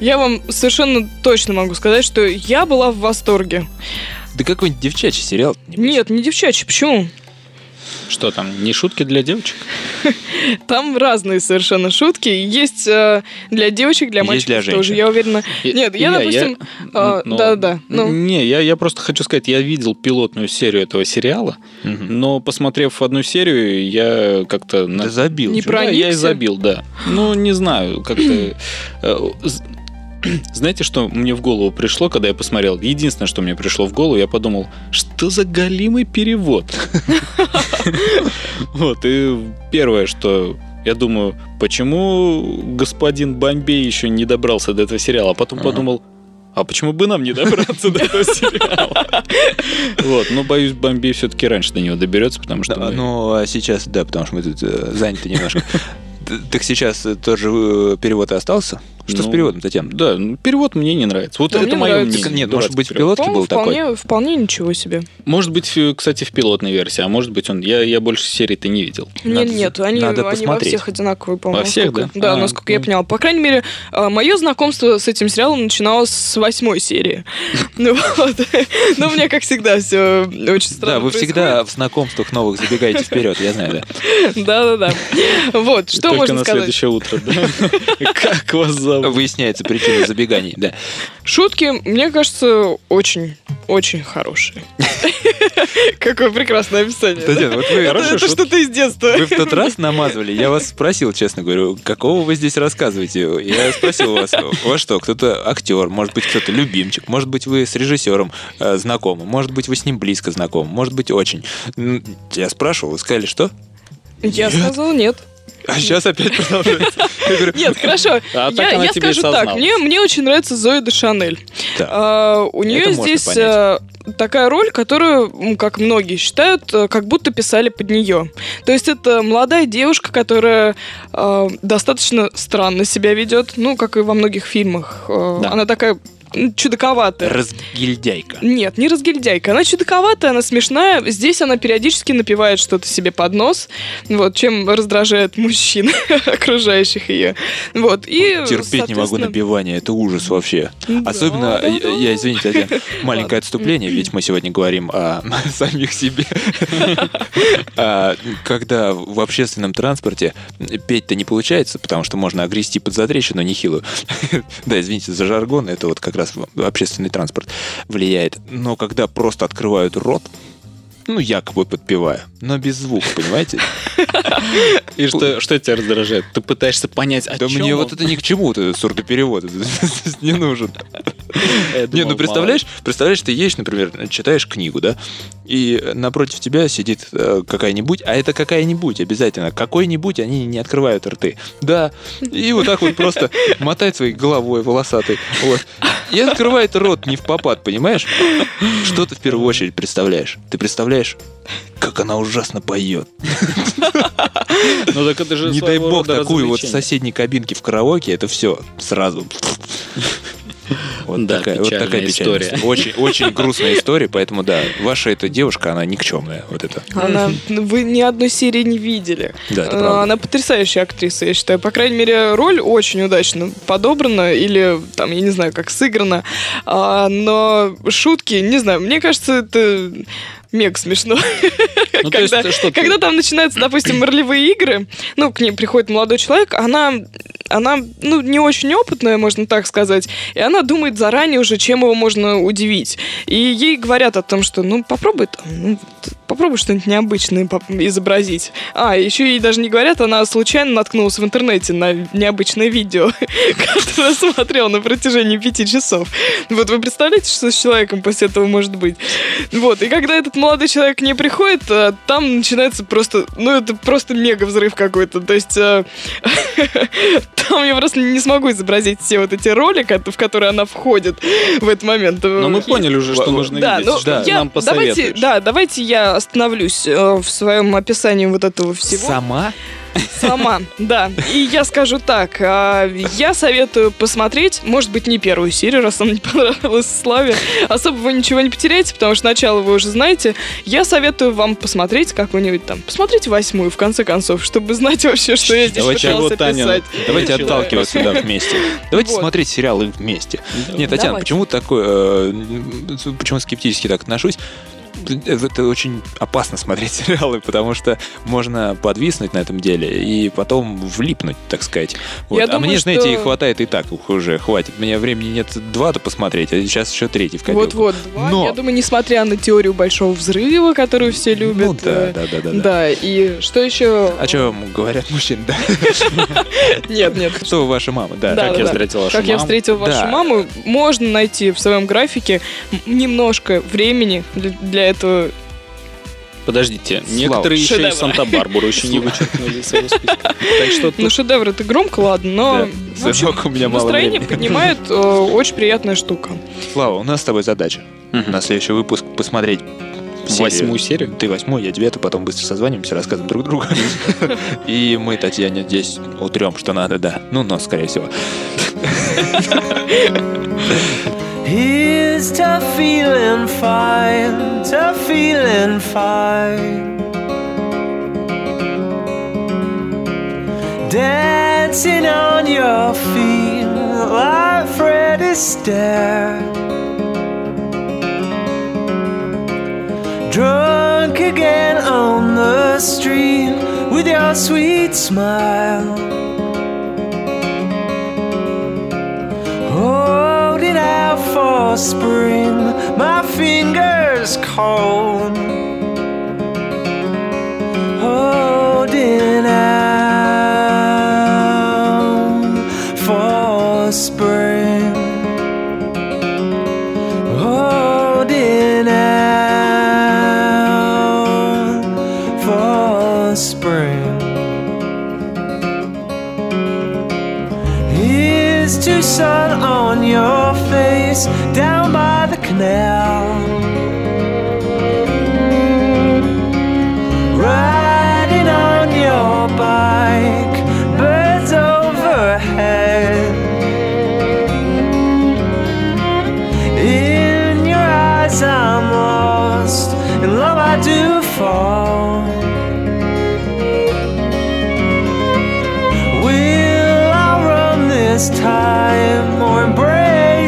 Я вам совершенно точно могу сказать, что я была в восторге. Да какой-нибудь девчачий сериал. Нет, не девчачий. Почему? Что там, не шутки для девочек? Там разные совершенно шутки. Есть э, для девочек, для Есть мальчиков для женщин. тоже. Я уверена. И- Нет, и я, допустим, а, ну, да-да, ну. Не, я, я просто хочу сказать, я видел пилотную серию этого сериала, Мгм. но посмотрев одну серию, я как-то... на- Да забил. Не чё. про- Да, я и проникся? забил, да. Ну, не знаю, как-то... Знаете, что мне в голову пришло, когда я посмотрел? Единственное, что мне пришло в голову, я подумал, что за галимый перевод? Вот, и первое, что я думаю, почему господин Бомбей еще не добрался до этого сериала? А потом подумал, а почему бы нам не добраться до этого сериала? Вот, но боюсь, Бомбей все-таки раньше до него доберется, потому что... Ну, а сейчас, да, потому что мы тут э, заняты немножко. Так сейчас э, тот же э, перевод остался? Что с Ну, переводом, Татьяна? Да, ну, перевод мне не нравится. Вот А это мое мнение. Нет, может дурацкий быть, в пилотке был такой? вполне, вполне ничего себе. Может быть, фи- кстати, в пилотной версии, а может быть, он. Я, я больше серий-то не видел. Нет, Надо- нет, они, надо они во посмотреть. всех одинаковые, по-моему. Во всех, да? Да, А, насколько я ну. поняла. По крайней мере, мое знакомство с этим сериалом начиналось с восьмой серии. Ну вот. Ну, у меня, как всегда, все очень странно Да, вы всегда в знакомствах новых забегаете вперед, я знаю, да. Да-да-да. Вот, что Только можно на сказать? следующее утро, да? Как вас зовут? Выясняется причина забеганий, да. Шутки, мне кажется, очень, очень хорошие. Какое прекрасное описание. Татьяна, вот вы, Это что-то из детства. вы в тот раз намазывали, я вас спросил, честно говорю, какого вы здесь рассказываете? Я спросил вас, у вас что, кто-то актер, может быть, кто-то любимчик, может быть, вы с режиссером э, знакомы, может быть, вы с ним близко знакомы, может быть, очень. Я спрашивал, вы сказали, что? Я сказала нет. А сейчас опять продолжается. Нет, хорошо. А я скажу так. Мне, очень нравится Зоя де Шанель. А, у нее здесь а, такая роль, которую, как многие считают, а, как будто писали под нее. То есть это молодая девушка, которая а, достаточно странно себя ведет, ну, как и во многих фильмах. А, Да. Она такая чудаковатая. Разгильдяйка. Нет, не разгильдяйка. Она чудаковатая, она смешная. Здесь она периодически напевает что-то себе под нос, вот, чем раздражает мужчин, окружающих ее. Вот, и, Терпеть не могу напивание, это ужас вообще. Да, Особенно, да, я, да. я, извините, Татьяна, маленькое отступление, ведь мы сегодня говорим о самих себе. А, Когда в общественном транспорте петь-то не получается, потому что можно огрести под затрещину нехилую. Да, извините за жаргон, это вот как раз общественный транспорт влияет. Но когда просто открывают рот, ну, якобы подпевая, но без звука, понимаете? И что, что тебя раздражает? Ты пытаешься понять, о Да чем мне он? вот это ни к чему, вот этот сурдоперевод, не нужен. Не, ну представляешь, представляешь, ты едешь, например, читаешь книгу, да, и напротив тебя сидит э, какая-нибудь, а это какая-нибудь обязательно, какой-нибудь, они не открывают рты. Да, и вот так вот просто мотает своей головой волосатой, вот. И открывает рот не в попад, понимаешь? Что ты в первую очередь представляешь? Ты представляешь, как она ужасно поет. Ну так это же Не дай бог такую вот в соседней кабинке в караоке, это все сразу. Вот Да, такая, вот печальная такая печальная история. Очень, очень грустная история, поэтому да, ваша эта девушка, она никчемная. Вот это. Она, ну, вы ни одной серии не видели. Да, это Э, правда. Она потрясающая актриса, я считаю. По крайней мере, роль очень удачно подобрана или, там, я не знаю, как сыграна. А, но шутки, не знаю, мне кажется, это мег смешно. Ну, то есть, когда, что когда там начинаются, допустим, ролевые игры, ну, к ней приходит молодой человек, она, она, ну, не очень опытная, можно так сказать, и она думает заранее уже, чем его можно удивить. И ей говорят о том, что, ну, попробуй там, ну, попробуй что-нибудь необычное изобразить. А, еще ей даже не говорят, она случайно наткнулась в интернете на необычное видео, которое смотрела на протяжении пяти часов. Вот вы представляете, что с человеком после этого может быть? Вот, и когда этот молодой человек к ней приходит, э, там начинается просто, ну, это просто мега взрыв какой-то. То есть э, там я просто не смогу изобразить все вот эти роли, ко- в которые она входит в этот момент. Но мы поняли уже, что нужно Да, видеть. ну, ты я, нам давайте, посоветуешь. да, давайте я остановлюсь э, в своем описании вот этого всего. Сама? Сама, да. И я скажу так, а, я советую посмотреть, может быть, не первую серию, раз она не понравилась Славе. Особо вы ничего не потеряете, потому что начало вы уже знаете. Я советую вам посмотреть какую-нибудь там, посмотрите восьмую, в конце концов, чтобы знать вообще, что я здесь Давайте пытался его, Таня, писать. Давайте отталкиваться да, вместе. Давайте Вот. смотреть сериалы вместе. Нет, Татьяна, Давайте. почему такое, э, почему скептически так отношусь? Это очень опасно смотреть сериалы, потому что можно подвиснуть на этом деле и потом влипнуть, так сказать. Вот. Я а думаю, мне, знаете, что- и хватает и так уже, хватит. Мне времени нет два-то посмотреть, а сейчас еще третий в копилку. Вот-вот, два. Но- Я думаю, несмотря на теорию большого взрыва, которую все любят. Ну да, э, да, да, да, да. Да, и что еще? А что вам говорят мужчины, да? Нет, нет. Что ваша мама, да. Как я встретил вашу Как я маму. встретил вашу маму, можно найти в своем графике немножко времени для, для этого. Подождите, некоторые еще и Шедевр. Санта-Барбару еще не вычеркнули из своего списка. Так что Ну, шедевр это громко, ладно, но Да. в общем, Сынок, у меня мало настроение времени. поднимает э, очень приятная штука. Слава, у нас с тобой задача на следующий выпуск посмотреть серию. восьмую серию. Ты восьмую, я девятую, потом быстро созвонимся, рассказываем друг другу. И мы Татьяне здесь утрем, что надо, да. Ну, но, скорее всего. Here's to feeling fine, to feeling fine. Dancing on your feet like Fred Astaire. Drunk again on the street with your sweet smile. Out for spring, my fingers cold. Holding oh.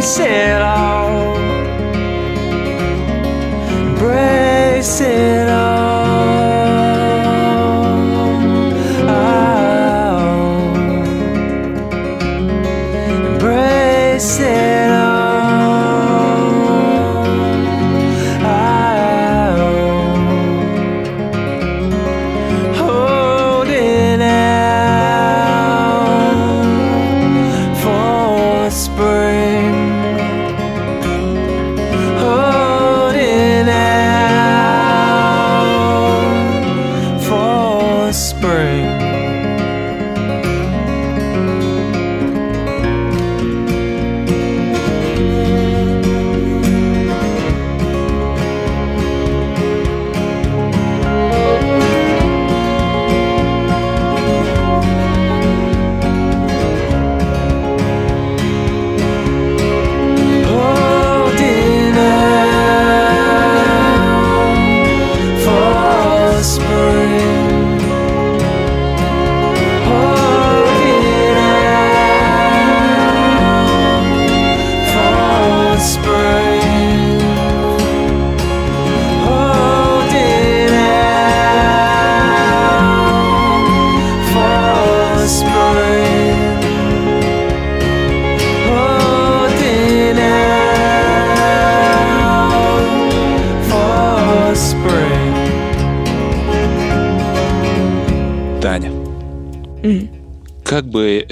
sera.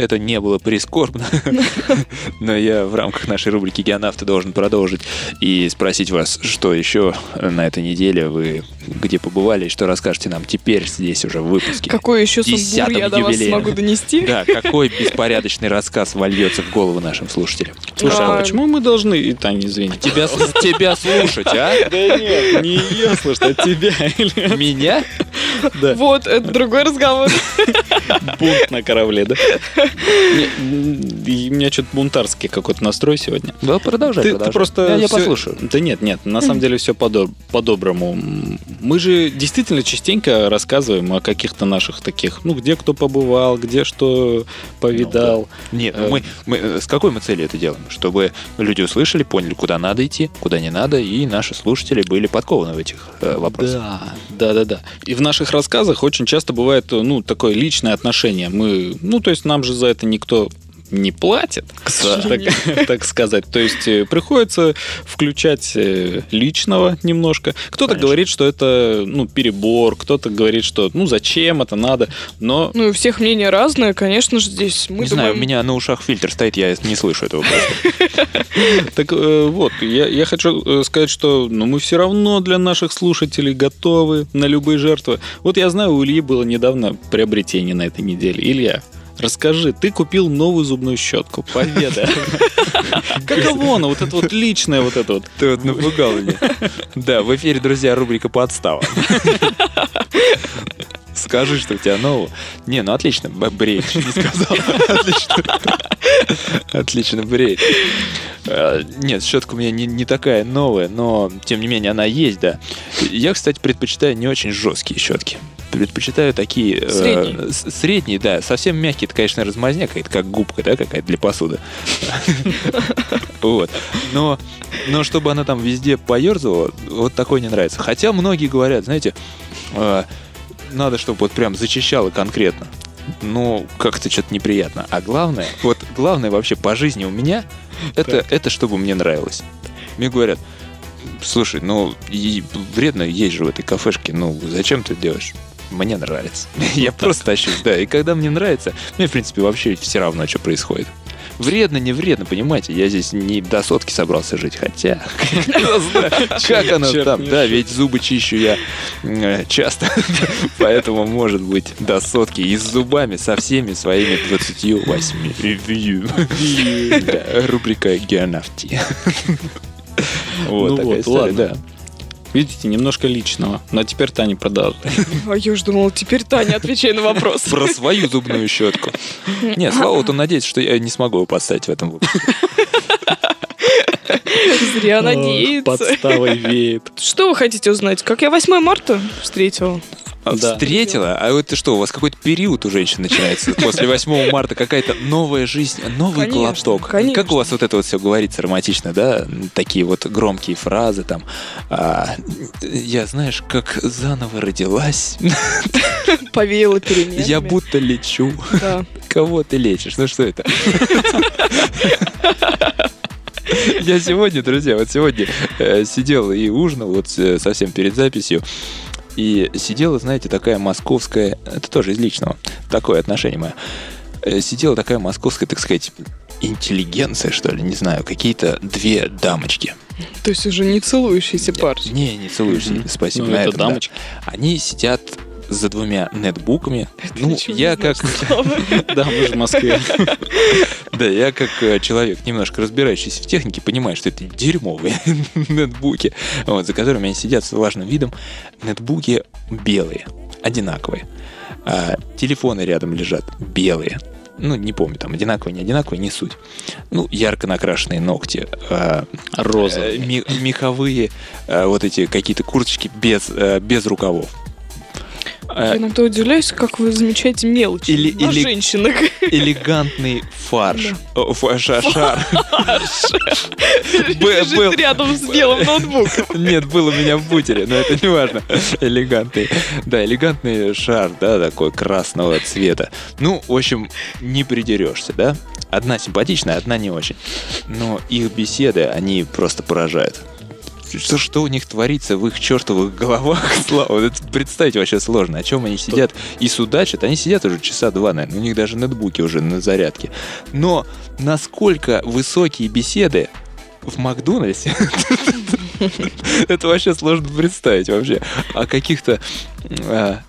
Это не было прискорбно, но я в рамках нашей рубрики «Геонавты» должен продолжить и спросить вас, что еще на этой неделе вы где побывали и что расскажете нам теперь здесь уже в выпуске. Какой еще сумбур я до вас смогу донести? Да, какой беспорядочный рассказ вольется в голову нашим слушателям. Слушай, а А, почему мы должны... И, Таня, извини. Тебя, тебя слушать, а? Да нет, не я, слушай, от тебя. Или Меня? Да, Вот, это другой разговор. бунт на корабле, да? У меня что-то бунтарский какой-то настрой сегодня. Да, продолжай, Ты, ты продолжай. просто... Я, я всё- послушаю. Да нет, нет, на самом деле все по-доброму. Мы же действительно частенько рассказываем о каких-то наших таких, ну, где кто побывал, где что повидал. Нет, Э, мы, мы э, с какой мы целью это делаем? Чтобы люди услышали, поняли, куда надо идти, куда не надо, и наши слушатели были подкованы в этих э, вопросах. Да, да, да, да. И в наших рассказах очень часто бывает, ну, такое личное отношение. Мы, ну, то есть нам же за это никто не платит, так, так сказать. То есть э, приходится включать э, личного немножко. Кто-то говорит, что это ну, перебор, кто-то говорит, что ну зачем это надо, но Ну, и у всех мнения разные, конечно же, здесь мы не знаю, у думаем- меня на ушах фильтр стоит, я не слышу этого. Так э, вот, я, я хочу сказать, что ну, мы все равно для наших слушателей готовы на любые жертвы. Вот я знаю, у Ильи было недавно приобретение на этой неделе. Илья, расскажи, ты купил новую зубную щетку. Победа. Каково она? Вот это вот личное вот это вот. Ты вот напугал меня. Да, в эфире, друзья, рубрика «Подстава». Скажи, что у тебя нового. Не, ну отлично, бреешь, не сказал. Отлично. Отлично, бреешь. Э, Нет, щетка у меня не, не такая новая, но тем не менее она есть, да. Я, кстати, предпочитаю не очень жесткие щетки. Предпочитаю такие... э, Средние. с- средние, да. Совсем мягкие, это, конечно, размазня какая-то, как губка, да, какая-то для посуды. Вот. Но, но чтобы она там везде поерзала, вот такой не нравится. Хотя многие говорят, знаете, э, надо, чтобы вот прям зачищало конкретно. Ну, как-то что-то неприятно. А главное, вот главное вообще по жизни у меня, это, это чтобы мне нравилось. Мне говорят, слушай, ну, и вредно есть же в этой кафешке, ну, зачем ты это делаешь? Мне нравится. Я просто тащусь, да. И когда мне нравится, мне, в принципе, вообще все равно, что происходит. Вредно, не вредно, понимаете? Я здесь не до сотки собрался жить, хотя... Как оно там? Да, ведь зубы чищу я э, часто, поэтому, может быть, до сотки. И с зубами, со всеми своими 28. Да, Рубрика «Геонавти». Вот Ну такая история, да. Видите, немножко личного. Но теперь Таня продолжит. А я уж думала, теперь Таня, отвечай на вопрос. Про свою зубную щетку. Нет, Слава, вот он надеется, что я не смогу его подставить в этом выпуске. Зря надеется. Подставой веет. Что вы хотите узнать? Как я 8 марта встретила? Да. Встретила? А это что, у вас какой-то период у женщин начинается? После 8 марта какая-то новая жизнь, новый Конечно, глоток. конечно. Как у вас вот это вот все говорится романтично, да? Такие вот громкие фразы там. а, я, знаешь, как заново родилась. Повеяла переменами. Я будто лечу. Да. Кого ты лечишь? Ну что это? Я сегодня, друзья, вот сегодня э, сидел и ужинал вот э, совсем перед записью. И сидела, знаете, такая московская, это тоже из личного, такое отношение мое. Э, Сидела такая московская, так сказать, интеллигенция, что ли, не знаю, какие-то две дамочки. То есть уже не целующиеся парни. Не, не Мгм. спасибо Ну, на это этом, да. дамочки. Они сидят за двумя нетбуками. ну, Ничего не я как. Да, мы же в Москве. Да, я как э, человек, немножко разбирающийся в технике, понимаю, что это дерьмовые нетбуки, вот, за которыми они сидят с важным видом. Нетбуки белые, одинаковые. А, телефоны рядом лежат белые. Ну, не помню, там одинаковые, не одинаковые, не суть. Ну, ярко накрашенные ногти. э, Розовые. ми- меховые э, вот эти какие-то курточки без, э, без рукавов. Я иногда удивляюсь, как вы замечаете мелочи Или- на или- женщинах. элегантный фарш. О, фа- ша- шар. Лежит рядом с белым ноутбуком. Нет, был у меня в бутере, но это не важно. Элегантный. Да, элегантный шар, да, такой красного цвета. Ну, в общем, не придерешься, да? Одна симпатичная, одна не очень. Но их беседы, они просто поражают. Что, что у них творится в их чертовых головах, Слава, это представить вообще сложно. О чем они сидят и судачат. Они сидят уже часа два, наверное. У них даже нетбуки уже на зарядке. Но насколько высокие беседы в Макдональдсе, это вообще сложно представить вообще. О каких-то а,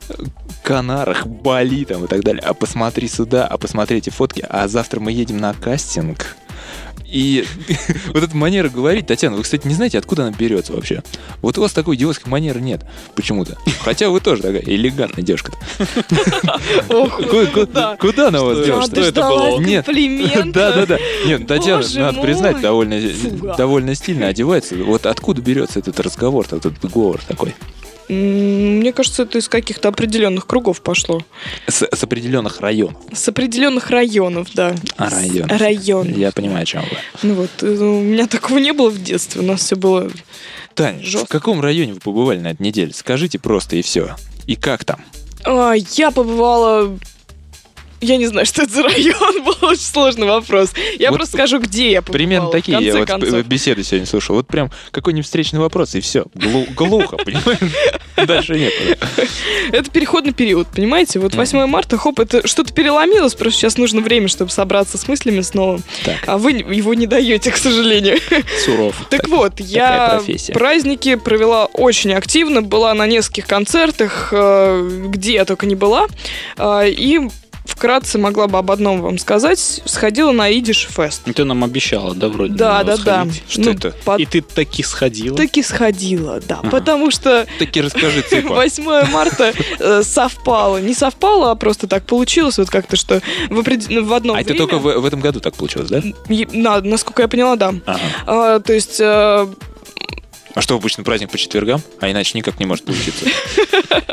Канарах, Бали там и так далее. А посмотри сюда, а посмотри эти фотки. А завтра мы едем на кастинг. И вот эта манера говорить, Татьяна, вы, кстати, не знаете, откуда она берется вообще? Вот у вас такой идиотской манеры нет почему-то. Хотя вы тоже такая элегантная девушка. Куда она вас Я девушка? дождалась Нет. комплимента. Да, да, да. Нет, Татьяна, Боже надо признать, довольно, довольно стильно одевается. Вот откуда берется этот разговор, этот говор такой? Мне кажется, это из каких-то определенных кругов пошло. С, с определенных районов. С определенных районов, да. А, районов. Районов. Я понимаю, о чем вы. Ну вот, э, у меня такого не было в детстве. У нас все было... Таня, Жестко. в каком районе вы побывали на этой неделе? Скажите просто и все. И как там? А, я побывала... Я не знаю, что это за район, был очень сложный вопрос. Я Вот просто скажу, где я побывала. Примерно в такие я конце вот концов. беседы сегодня слушал. Вот прям какой-нибудь встречный вопрос, и все. глухо, понимаешь? Дальше некуда. Это переходный период, понимаете? Вот Мгм. 8 марта, хоп, это что-то переломилось, просто сейчас нужно время, чтобы собраться с мыслями снова. Так. А вы его не даете, к сожалению. Суров. Так вот, я праздники провела очень активно, была на нескольких концертах, э, где я только не была, э, и вкратце могла бы об одном вам сказать. Сходила на Идиш Фест. Ты нам обещала, да, вроде? Да, да, него да. сходить? Что Ну, это? под- И ты таки сходила? Таки сходила, да. Ага. Потому что Таки расскажи, цыпа. 8 марта э, совпало. Не совпало, а просто так получилось, вот как-то, что в, опред- в одно А это только в в этом году так получилось, да? На- насколько я поняла, да. Ага. А, то есть э, А что, обычно праздник по четвергам? А иначе никак не может получиться.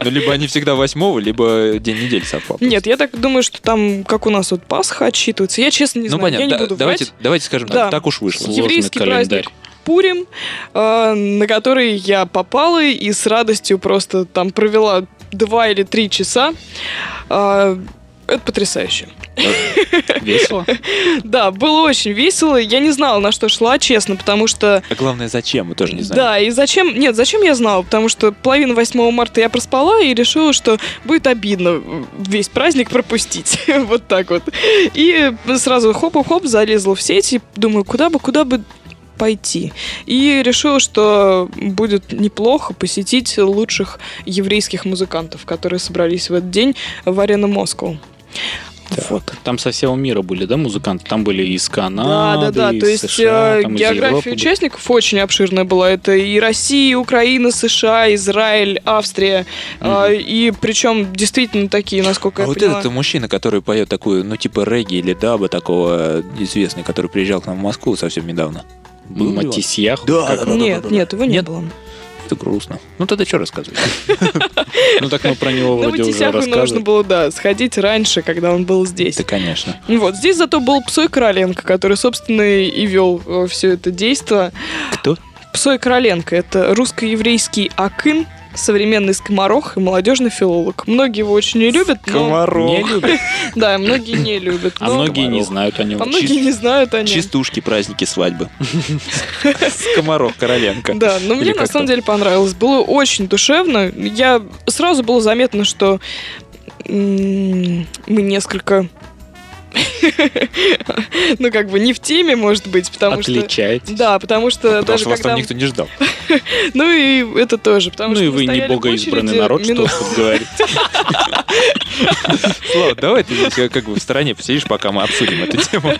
Ну, либо они всегда восьмого, либо день недели совпал. Нет, я так думаю, что там, как у нас вот Пасха отчитывается. Я честно не Ну, знаю, я понятно. не Да- буду Давайте врать. давайте скажем Да. так, так уж вышло. Сложный Еврейский календарь. праздник Пурим, э, на который я попала и с радостью просто там провела два или три часа. Э, это потрясающе. Весело? Да, было очень весело. Я не знала, на что шла, честно, потому что... А главное, зачем, мы тоже не знаем. Да, и зачем... Нет, зачем я знала? Потому что половину 8 марта я проспала и решила, что будет обидно весь праздник пропустить. вот так вот. И сразу хоп-хоп залезла в сеть и думаю, куда бы, куда бы пойти. И решила, что будет неплохо посетить лучших еврейских музыкантов, которые собрались в этот день в арену Москву. Вот. Там со всего мира были, да, музыканты? Там были из Да, Канады, да, да. из То есть США, э, там география участников очень обширная была. Это и Россия, и Украина, США, Израиль, Австрия. А, и причем действительно такие, насколько А я вот поняла. этот мужчина, который поет такую, ну, типа регги или даба такого известный, который приезжал к нам в Москву совсем недавно. Был? Матисьях. Да, да, да, Нет, да, да. нет, его не Нет? было. Это грустно. Ну, тогда что рассказывать? Ну так мы про него вроде уже Матисяху нужно рассказывали. было, да, сходить раньше, когда он был здесь. Да, конечно. Вот, здесь зато был Псой Короленко, который, собственно, и вел все это действо. Кто? Псой Короленко — это русско-еврейский акын, современный скоморох и молодежный филолог. Многие его очень не любят, но... Не любят, Да, многие не любят. а но- многие не знают о нем. А многие не знают о нем. Чистушки, праздники, свадьбы. Скоморох Короленко. Да, но Или мне на самом деле понравилось. Было очень душевно. Я сразу было заметно, что мы несколько ну, как бы не в теме, может быть, потому что... Отличаетесь. Да, потому что Потому даже что вас когда... там никто не ждал. Ну и это тоже, потому Ну что и вы не богоизбранный народ, что минут- тут говорить. Слава, давай ты здесь э, как бы в стороне посидишь, пока мы обсудим эту тему.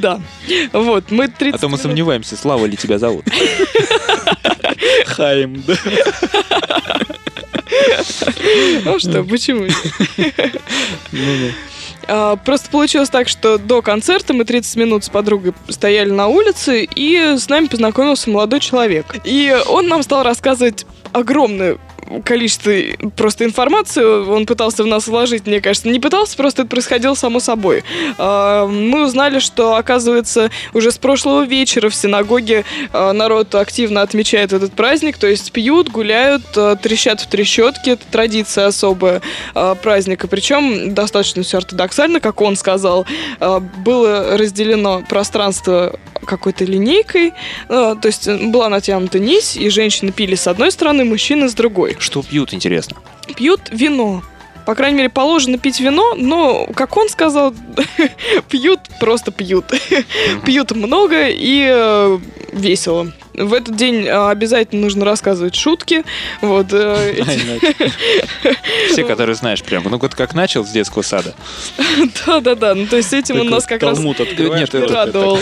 Да. Вот, мы 30 А то мы сомневаемся, Слава ли тебя зовут. Хайм, да. Ну что, почему? А, Просто получилось так, что до концерта мы 30 минут с подругой стояли на улице, и с нами познакомился молодой человек. И он нам стал рассказывать огромное количество просто информации он пытался в нас вложить, мне кажется. Не пытался, просто это происходило само собой. А, Мы узнали, что, оказывается, уже с прошлого вечера в синагоге а, народ активно отмечает этот праздник, то есть пьют, гуляют, а, трещат в трещотке. Это традиция особая праздника. Причем достаточно все ортодоксально, как он сказал. Было разделено пространство какой-то линейкой. Э, То есть была натянута нить, и женщины пили с одной стороны, мужчины с другой. Что пьют, интересно? Пьют вино. По крайней мере, положено пить вино, но, как он сказал, пьют, просто пьют. Пьют много и э, весело. В этот день э, обязательно нужно рассказывать шутки. Вот, э, эти- Все, которые знаешь прямо. Ну вот как начал с детского сада. Да-да-да, ну то есть этим у нас как раз Нет, радовал.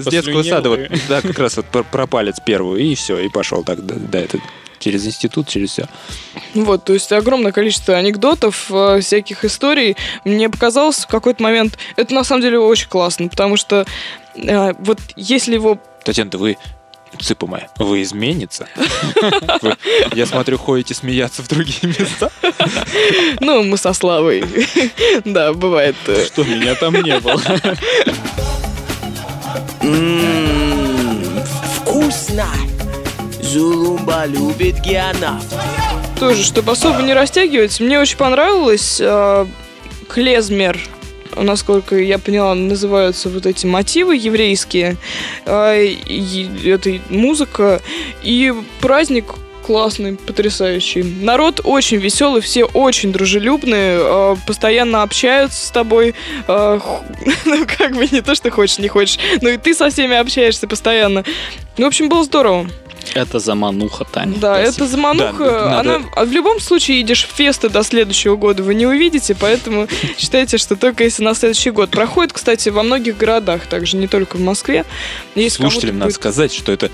с детского сада, да, как раз вот про, палец первую, и все, и пошел так, да, да, это через институт, через все. Вот, то есть огромное количество анекдотов, э, всяких историй. Мне показалось в какой-то момент, это на самом деле очень классно, потому что э, вот если его Татьяна, вы цыпа моя, вы изменится? Я смотрю, ходите смеяться в другие места. Ну, мы со Славой. Да, бывает. э, Что, меня там не было. Вкусно. Зулумба любит геонавт. Тоже, чтобы особо не растягивать, мне очень понравилось э, клезмер, насколько я поняла, называются вот эти мотивы еврейские, э, это музыка и праздник классный, потрясающий. Народ очень веселый, все очень дружелюбные, э, постоянно общаются с тобой. э, ну, как бы не то, что хочешь, не хочешь, но и ты со всеми общаешься постоянно. Ну, в общем, было здорово. Это замануха, Таня. Да, Спасибо. это замануха. Да, надо- Она а в любом случае идешь в фесты до следующего года, вы не увидите, поэтому считайте, что только если на следующий год. Проходит, кстати, во многих городах, также не только в Москве. Если Слушателям надо будет- сказать, что это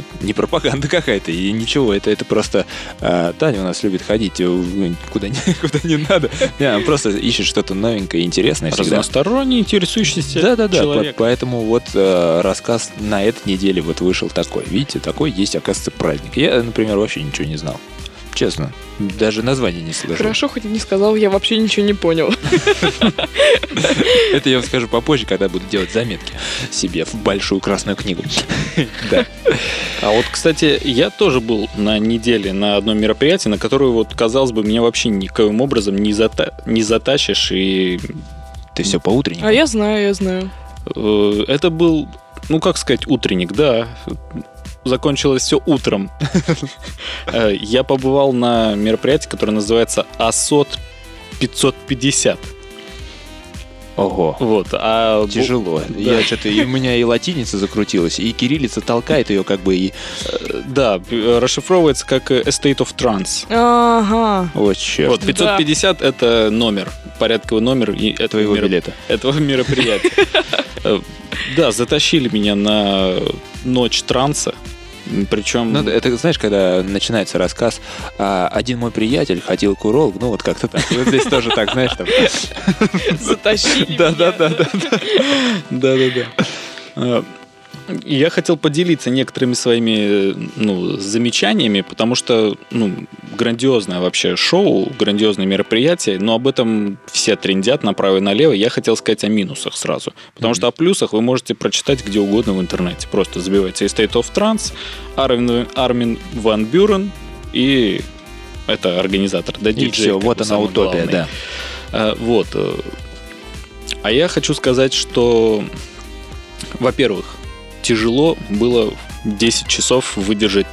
тут не пропаганда какая-то, и ничего, это, это просто а, Таня у нас любит ходить э, куда не, куда не надо. Не, она просто ищет что-то новенькое интересное всегда. Разносторонний, интересующийся Да, да, да. человек. Поэтому вот э, рассказ на этой неделе вот вышел такой. Видите, такой есть, оказывается, праздник. Я, например, вообще ничего не знал. Честно. Даже название не слышал. Хорошо, хоть не сказал, я вообще ничего не понял. Это я вам скажу попозже, когда буду делать заметки себе в большую красную книгу. Да. А вот, кстати, я тоже был на неделе на одном мероприятии, на которое, вот, казалось бы, меня вообще никоим образом не, зата- не затащишь. И Ты все по утреннику. А я знаю, я знаю. э, это был, ну, как сказать, утренник, да. Закончилось все утром. Э, Я побывал на мероприятии, которое называется АСОТ 550. Ого. Вот, а Тяжело. Я что-то, и у меня и латиница закрутилась, и кириллица толкает ее как бы и... Да, э, расшифровывается как э, Estate of Trance. Ага. Вот черт. Вот, 550 это номер, порядковый номер и этого Твоего мероп- билета. этого мероприятия. Э, Да, затащили меня на ночь транса. Причем... Ну, это знаешь, когда начинается рассказ, а, один мой приятель ходил к урологу, ну вот как-то так. Вот здесь тоже так, знаешь, там. Затащили. Да, да, меня. да, да. Да-да-да. Я хотел поделиться некоторыми своими э, ну, замечаниями, потому что ну, грандиозное вообще шоу, грандиозное мероприятие, но об этом все трендят направо и налево. Я хотел сказать о минусах сразу. Потому что о плюсах вы можете прочитать где угодно в интернете. Просто забивайте State of Trance, Армин, Армин Ван Бюрен и это организатор, да, И диджей, все, как вот она утопия, главный. да. А, Вот. э, А я хочу сказать, что, во-первых, тяжело было 10 часов выдержать.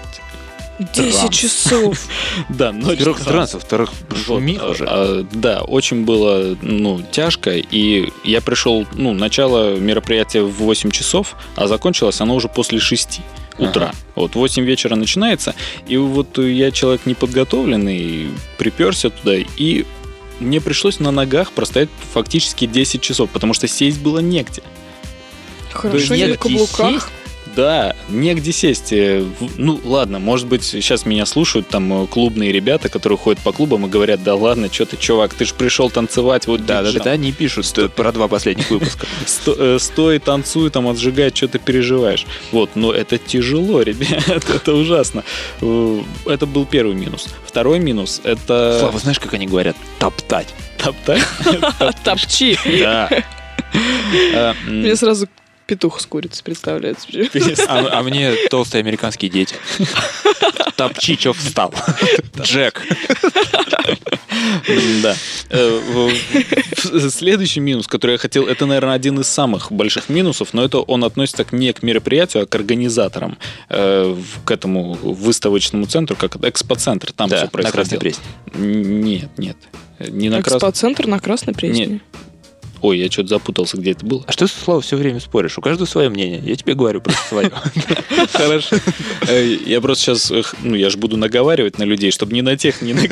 10 Транс. часов. Да, ночь Во-первых, транс, во-вторых, шумиха а, же. а, да, очень было ну, тяжко, и я пришел, ну, начало мероприятия в 8 часов, а закончилось оно уже после 6 утра. Ага. Вот 8 вечера начинается, и вот я человек неподготовленный, приперся туда, и мне пришлось на ногах простоять фактически 10 часов, потому что сесть было негде. Хорошо, не негде на каблуках. сесть? Да, негде сесть. Э, Ну, ладно, может быть, сейчас меня слушают там э, клубные ребята, которые ходят по клубам и говорят, да ладно, что ты, чувак, ты же пришел танцевать, вот Да, да, да, они пишут что- про два последних выпуска. Э, стой, танцуй, там, отжигай, что ты переживаешь. Вот, но это тяжело, ребят, это ужасно. Это был первый минус. Второй минус — это... Слава, знаешь, как они говорят? Топтать. Топтать? Топчи. Да. Мне сразу петух с курицей представляется. А, а мне толстые американские дети. Топчи, чё встал? Джек. Да. Э, Следующий минус, который я хотел, это, наверное, один из самых больших минусов, но это он относится к- не к мероприятию, а к организаторам, э, к этому выставочному центру, как экспоцентр, там Да, все на происходило. Красной Пресне. Нет, нет. Не на. Экспоцентр на Красной Пресне. Нет. Ой, я что-то запутался, где это было. А что ты, Слава, все время споришь? У каждого свое мнение. Я тебе говорю просто свое. Хорошо. Э, Я просто сейчас, ну, я же буду наговаривать на людей, чтобы не на тех, не на...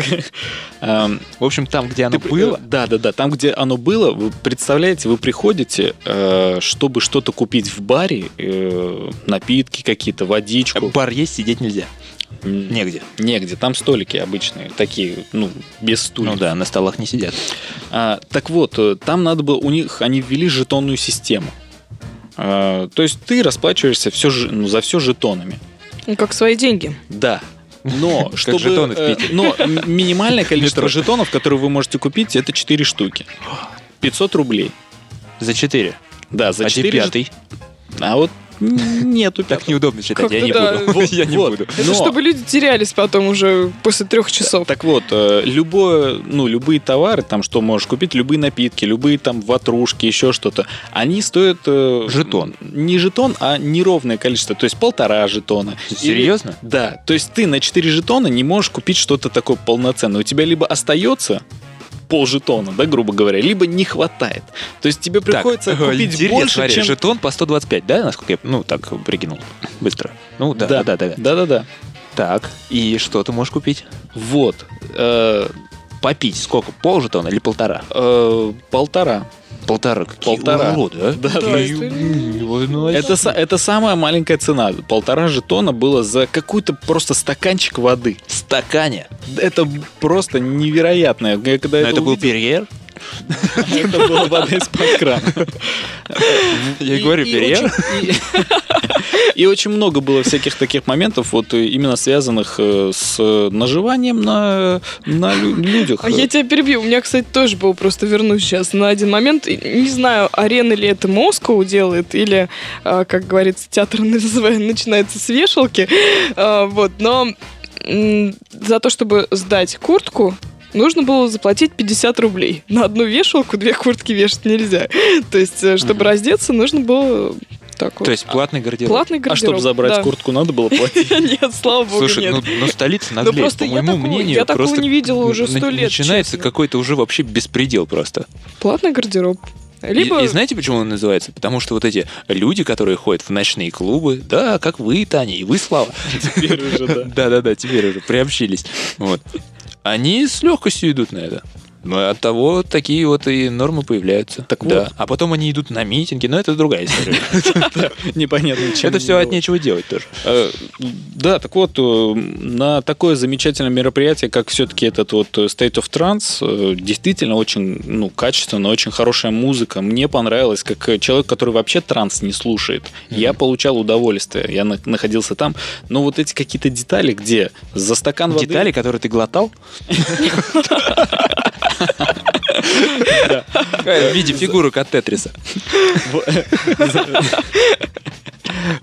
В общем, там, где оно Ты- было, Да, да, да. Там, где оно было, вы представляете, вы приходите, э, чтобы что-то купить в баре, э, напитки какие-то, водичку. бар есть, сидеть нельзя. Негде. Негде. Там столики обычные, такие, ну, без стульев. Ну да, на столах не сидят. А, так вот, э, там надо было, у них, они ввели жетонную систему. А, то есть ты расплачиваешься все, ну, за все жетонами. Ну, как свои деньги. Да. Но чтобы, жетоны в э, Питере. но минимальное количество жетонов, которые вы можете купить, это 4 штуки. 500 рублей. За четыре. Да, за а 4 тебе пятый. А вот нету Так неудобно считать, я не буду. Я не буду. Это чтобы люди терялись потом уже после трех часов. Так вот, э, любое, ну, любые товары, там, что можешь купить, любые напитки, любые там ватрушки, еще что-то, они стоят... э, Жетон. Не жетон, а неровное количество, то есть полтора жетона. Серьезно? Да, то есть ты на 4 жетона не можешь купить что-то такое полноценное. У тебя либо остается пол жетона, да, грубо говоря, либо не хватает. То есть тебе приходится Так, купить интересно, больше, смотри, чем... жетон по 125, да, насколько я, ну, так прикинул, быстро. Ну, да, да, да, да. Да-да-да. Так, и что ты можешь купить? Вот. Э, Попить сколько? Пол жетона или полтора? э, полтора. Полтора. Полтора. уроды, а? Да, Да, да. это- Это, са- это самая маленькая цена. Полтора жетона было за какой-то просто стаканчик воды. в стакане. Это просто невероятно. Я когда Но это, это был увидел, перьер? это была вода из-под крана. Я говорю, перьер. И- очень много было всяких таких моментов, вот э, именно связанных э, с наживанием на, на лю- людях. А я тебя перебью. У меня, кстати, тоже был, просто вернусь сейчас на один момент. Не знаю, арена ли это Москва делает, или, как говорится, театр начинается с вешалки. Вот, но за то, чтобы сдать куртку, нужно было заплатить 50 рублей. На одну вешалку две куртки вешать нельзя. То есть, э, чтобы раздеться, нужно было так вот. То есть платный гардероб. Платный А гардероб. чтобы забрать да. куртку, надо было платить. Нет, слава богу, Слушай, нет. ну, ну столица Ну, наглеет, просто по я моему такого- мнению. я такого не видела уже сто лет, Начинается какой-то уже вообще беспредел просто. Платный гардероб. И- Либо... И, знаете, почему он называется? Потому что вот эти люди, которые ходят в ночные клубы, да, как вы, Таня, и вы, Слава. Теперь уже, да. Да-да-да, теперь уже приобщились. Вот. Они с легкостью идут на это. Ну, от того такие вот и нормы появляются. Так да. вот. А потом они идут на митинги, но это другая история. Непонятно, Это все от нечего делать тоже. Э, Да, так вот, э, на такое замечательное мероприятие, как все-таки этот вот State of Trance, э, действительно очень ну, качественно, очень хорошая музыка. Мне понравилось, как человек, который вообще транс не слушает. Я получал удовольствие, я на- находился там. Но вот эти какие-то детали, где за стакан воды... Детали, которые ты глотал? В виде фигурок от Тетриса.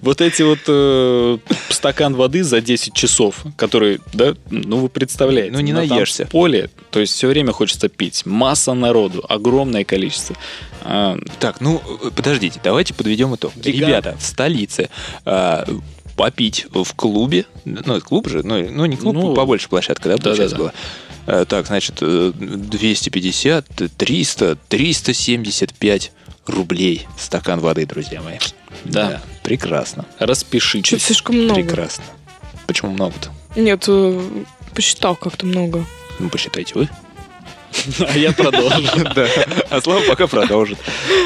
Вот эти вот э, стакан воды за 10 часов, который, да, ну вы представляете. Ну, не на наешься. поле, то есть все время хочется пить. Масса народу, огромное количество. А, Так, ну, подождите, давайте подведем итог. Гигант. Ребята, в столице а, попить в клубе, ну, это клуб же, ну, ну не клуб, Ну, побольше площадка, да, получается, да-да-да. была. А, Так, значит, э, 250, 300, 375 рублей стакан воды, друзья мои. Да. прекрасно. Чё-то распишитесь. слишком много. Прекрасно. Почему много-то? Нет, э, посчитал как-то много. Ну, посчитайте вы. А я продолжу. Да. А Слава пока продолжит.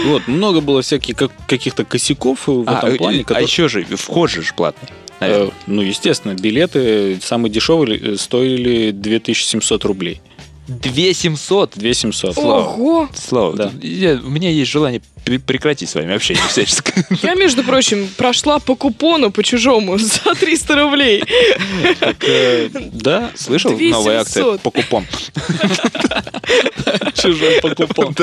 Вот, много было всяких как- каких-то косяков в А, этом э, плане. а которые- еще же, вход же платный. Э. Ну, естественно, билеты самые дешевые э, стоили 2700 рублей. 2700. 2700. Ого! Слава, Да. я- у меня есть желание пре- прекратить с вами общение всяческое. Я, между прочим, прошла по купону по-чужому за 300 рублей. Э, Да, Слышал? 2700. Новая акция по купон. чужой покупон.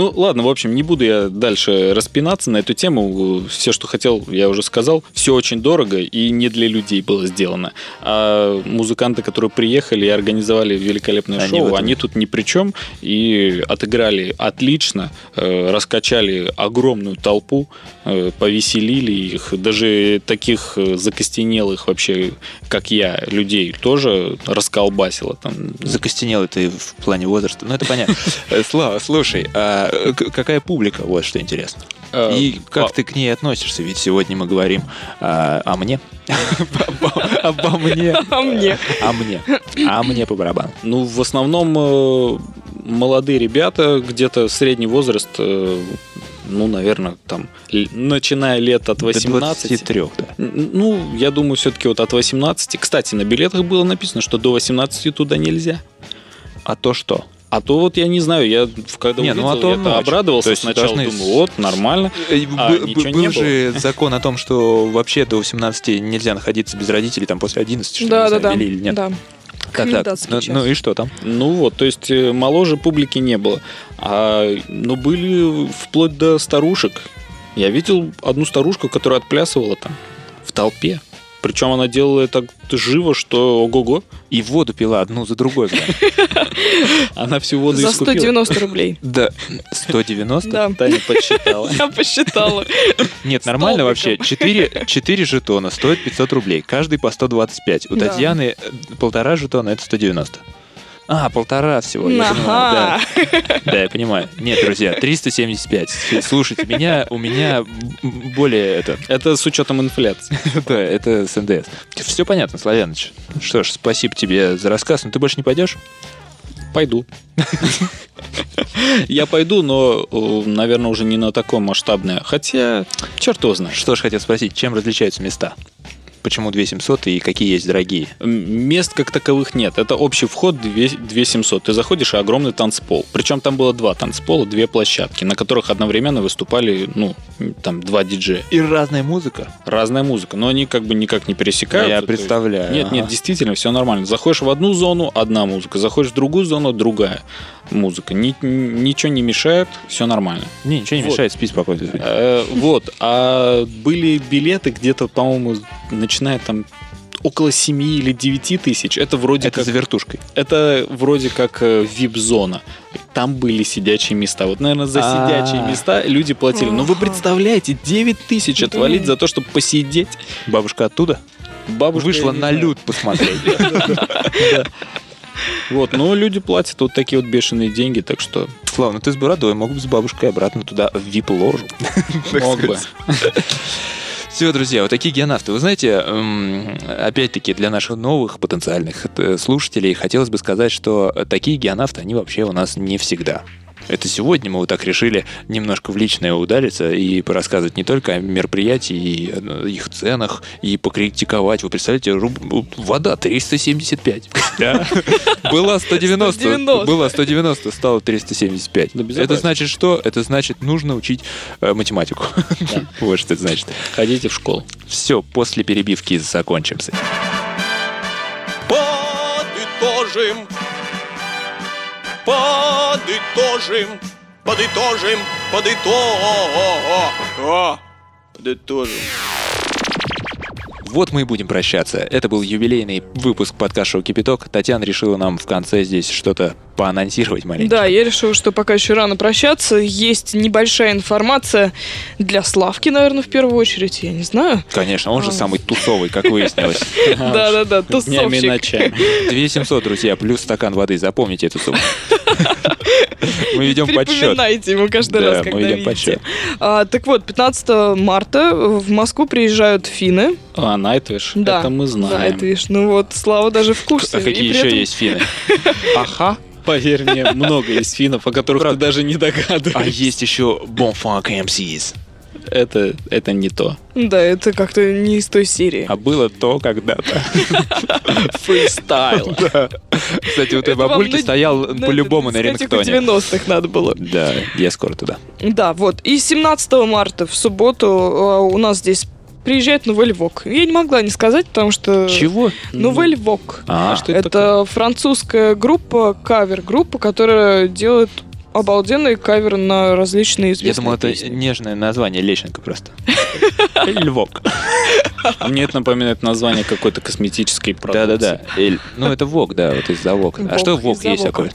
Ну, ладно, в общем, не буду я дальше распинаться на эту тему. Все, что хотел, я уже сказал. Все очень дорого и не для людей было сделано. А музыканты, которые приехали и организовали великолепное Они шоу, этом- они тут ни при чем и отыграли отлично, э, раскачали огромную толпу, э, повеселили их. Даже таких э, закостенелых вообще, как я, людей тоже расколбасило. Там, Закостенел ты в плане возраста. Ну, это понятно. Э, Слава, слушай, а к- какая публика? Вот что интересно. Э, И как а- ты к ней относишься? Ведь сегодня мы говорим а, о мне. Обо- мне. А мне? А мне. А мне по барабану. Ну, в основном э, молодые ребята, где-то средний возраст, э, ну, наверное, там, начиная лет от До 18. 23, да. Ну, я думаю, все-таки вот от 18. Кстати, на билетах было написано, что до 18 туда нельзя. А то что? А то вот я не знаю, я в- когда Не, ну, увидел, а то я ночь. обрадовался То есть сначала, должны думаю, вот, нормально. А, Б- ничего б- не Был же закон о том, что вообще до 18 нельзя находиться без родителей, там после 11, что Да, не да, знаю, да. или нет. Да. Так? Комендантский Ну, ну и что там? Ну вот, то есть э, моложе публики не было. А, ну, были вплоть до старушек. Я видел одну старушку, которая отплясывала там в толпе. Причем она делала это так живо, что ого-го. И воду пила одну за другой. Она всю воду За искупила. 190 рублей. Да. 190? Да. Таня подсчитала. Я посчитала. Нет, нормально вообще. Столбиком. 4, 4 жетона стоят 500 рублей. Каждый по 125. У. Татьяны полтора жетона это 190. А, полтора всего. я понимаю, да. Да, я понимаю. Нет, друзья, 375. Слушайте, меня, у меня более это... Это с учетом инфляции. Да, это с НДС. Все понятно, Славяныч. Что ж, спасибо тебе за рассказ. Но ты больше не пойдешь? Пойду. Я пойду, но, наверное, уже не на такое масштабное. Хотя, черт его знает. Что ж, хотел спросить, чем различаются места? Почему 2700 и какие есть дорогие? Мест как таковых нет. Это общий вход 2700. Ты заходишь, и огромный танцпол. Причем там было два танцпола, две площадки, на которых одновременно выступали, ну, там, два диджея. И разная музыка. Разная музыка, но они как бы никак не пересекаются. Я то есть- представляю. Нет, нет, действительно, все нормально. Заходишь в одну зону, одна музыка. Заходишь в другую зону, другая музыка. Ни- ничего не мешает, все нормально. Не, ничего не Вот. мешает, спи спокойно. Э, Вот. А были билеты где-то, по-моему, начиная там около 7 или 9 тысяч. Это вроде Это как... за вертушкой. Это вроде как э, VIP-зона. Там были сидячие места. Вот, наверное, за А. сидячие места люди платили. Но вы представляете, 9 тысяч отвалить за то, чтобы посидеть. Бабушка оттуда Бабушка, вышла на люд посмотреть. Вот, но люди платят вот такие вот бешеные деньги, так что Слава, ну ты с бородой, мог бы с бабушкой обратно туда, в вип-ложу. мог бы. Все, друзья, вот такие геонавты. Вы знаете, эм, опять-таки, для наших новых потенциальных э, слушателей хотелось бы сказать, что такие геонавты, они вообще у нас не всегда. Это сегодня мы вот так решили немножко в личное удариться и порассказывать не только о мероприятии и э, их ценах, и покритиковать. Вы представляете, руб- вода 375. Да. Была 190, 190. было 190, стало 375. Да безобразие. Это значит что? Это значит, нужно учить э, математику. Вот что это значит. Ходите в школу. Все, после перебивки закончимся. Подытожим, подытожим, подытожим, подытожим, подытожим. Вот мы и будем прощаться. Это был юбилейный выпуск подкаст-шоу «Кипяток». Татьяна решила нам в конце здесь что-то поанонсировать маленько. Да, я решила, что пока еще рано прощаться. Есть небольшая информация для Славки, наверное, в первую очередь. Я не знаю. Конечно, он же А. самый тусовый, как выяснилось. Да-да-да, тусовщик. ночами. 2700, друзья, плюс стакан воды. Запомните эту сумму. Мы ведем подсчет. Припоминайте ему каждый раз, мы когда ведем подсчет. А, так вот, 15 марта в Москву приезжают финны. А, Найтвиш, Да, это мы знаем. Видишь. Ну вот, Слава даже в курсе. А какие еще этом- есть финны? Аха. Поверь мне, много есть финнов, о которых ты даже не А догадываешься. есть еще Bonfunk MCs. Это, это не то. Да, это как-то не из той серии. А было то когда-то. Фристайл. Кстати, у той бабульки стоял по-любому на рингтоне. 90-х надо было. Да, я скоро туда. Да, вот. И 17 марта в субботу э, у нас здесь приезжает Новель Вок. Я не могла не сказать, потому что... Чего? Новель Вок. А, что это Это французская группа, кавер-группа, которая делает обалденный кавер на различные известные Я думал, это песни. нежное название Лещенко просто. Львок. А Мне это напоминает название какой-то косметической продукции. Да-да-да. Ну, это ВОК, да, вот из-за ВОК. А что ВОК есть такой?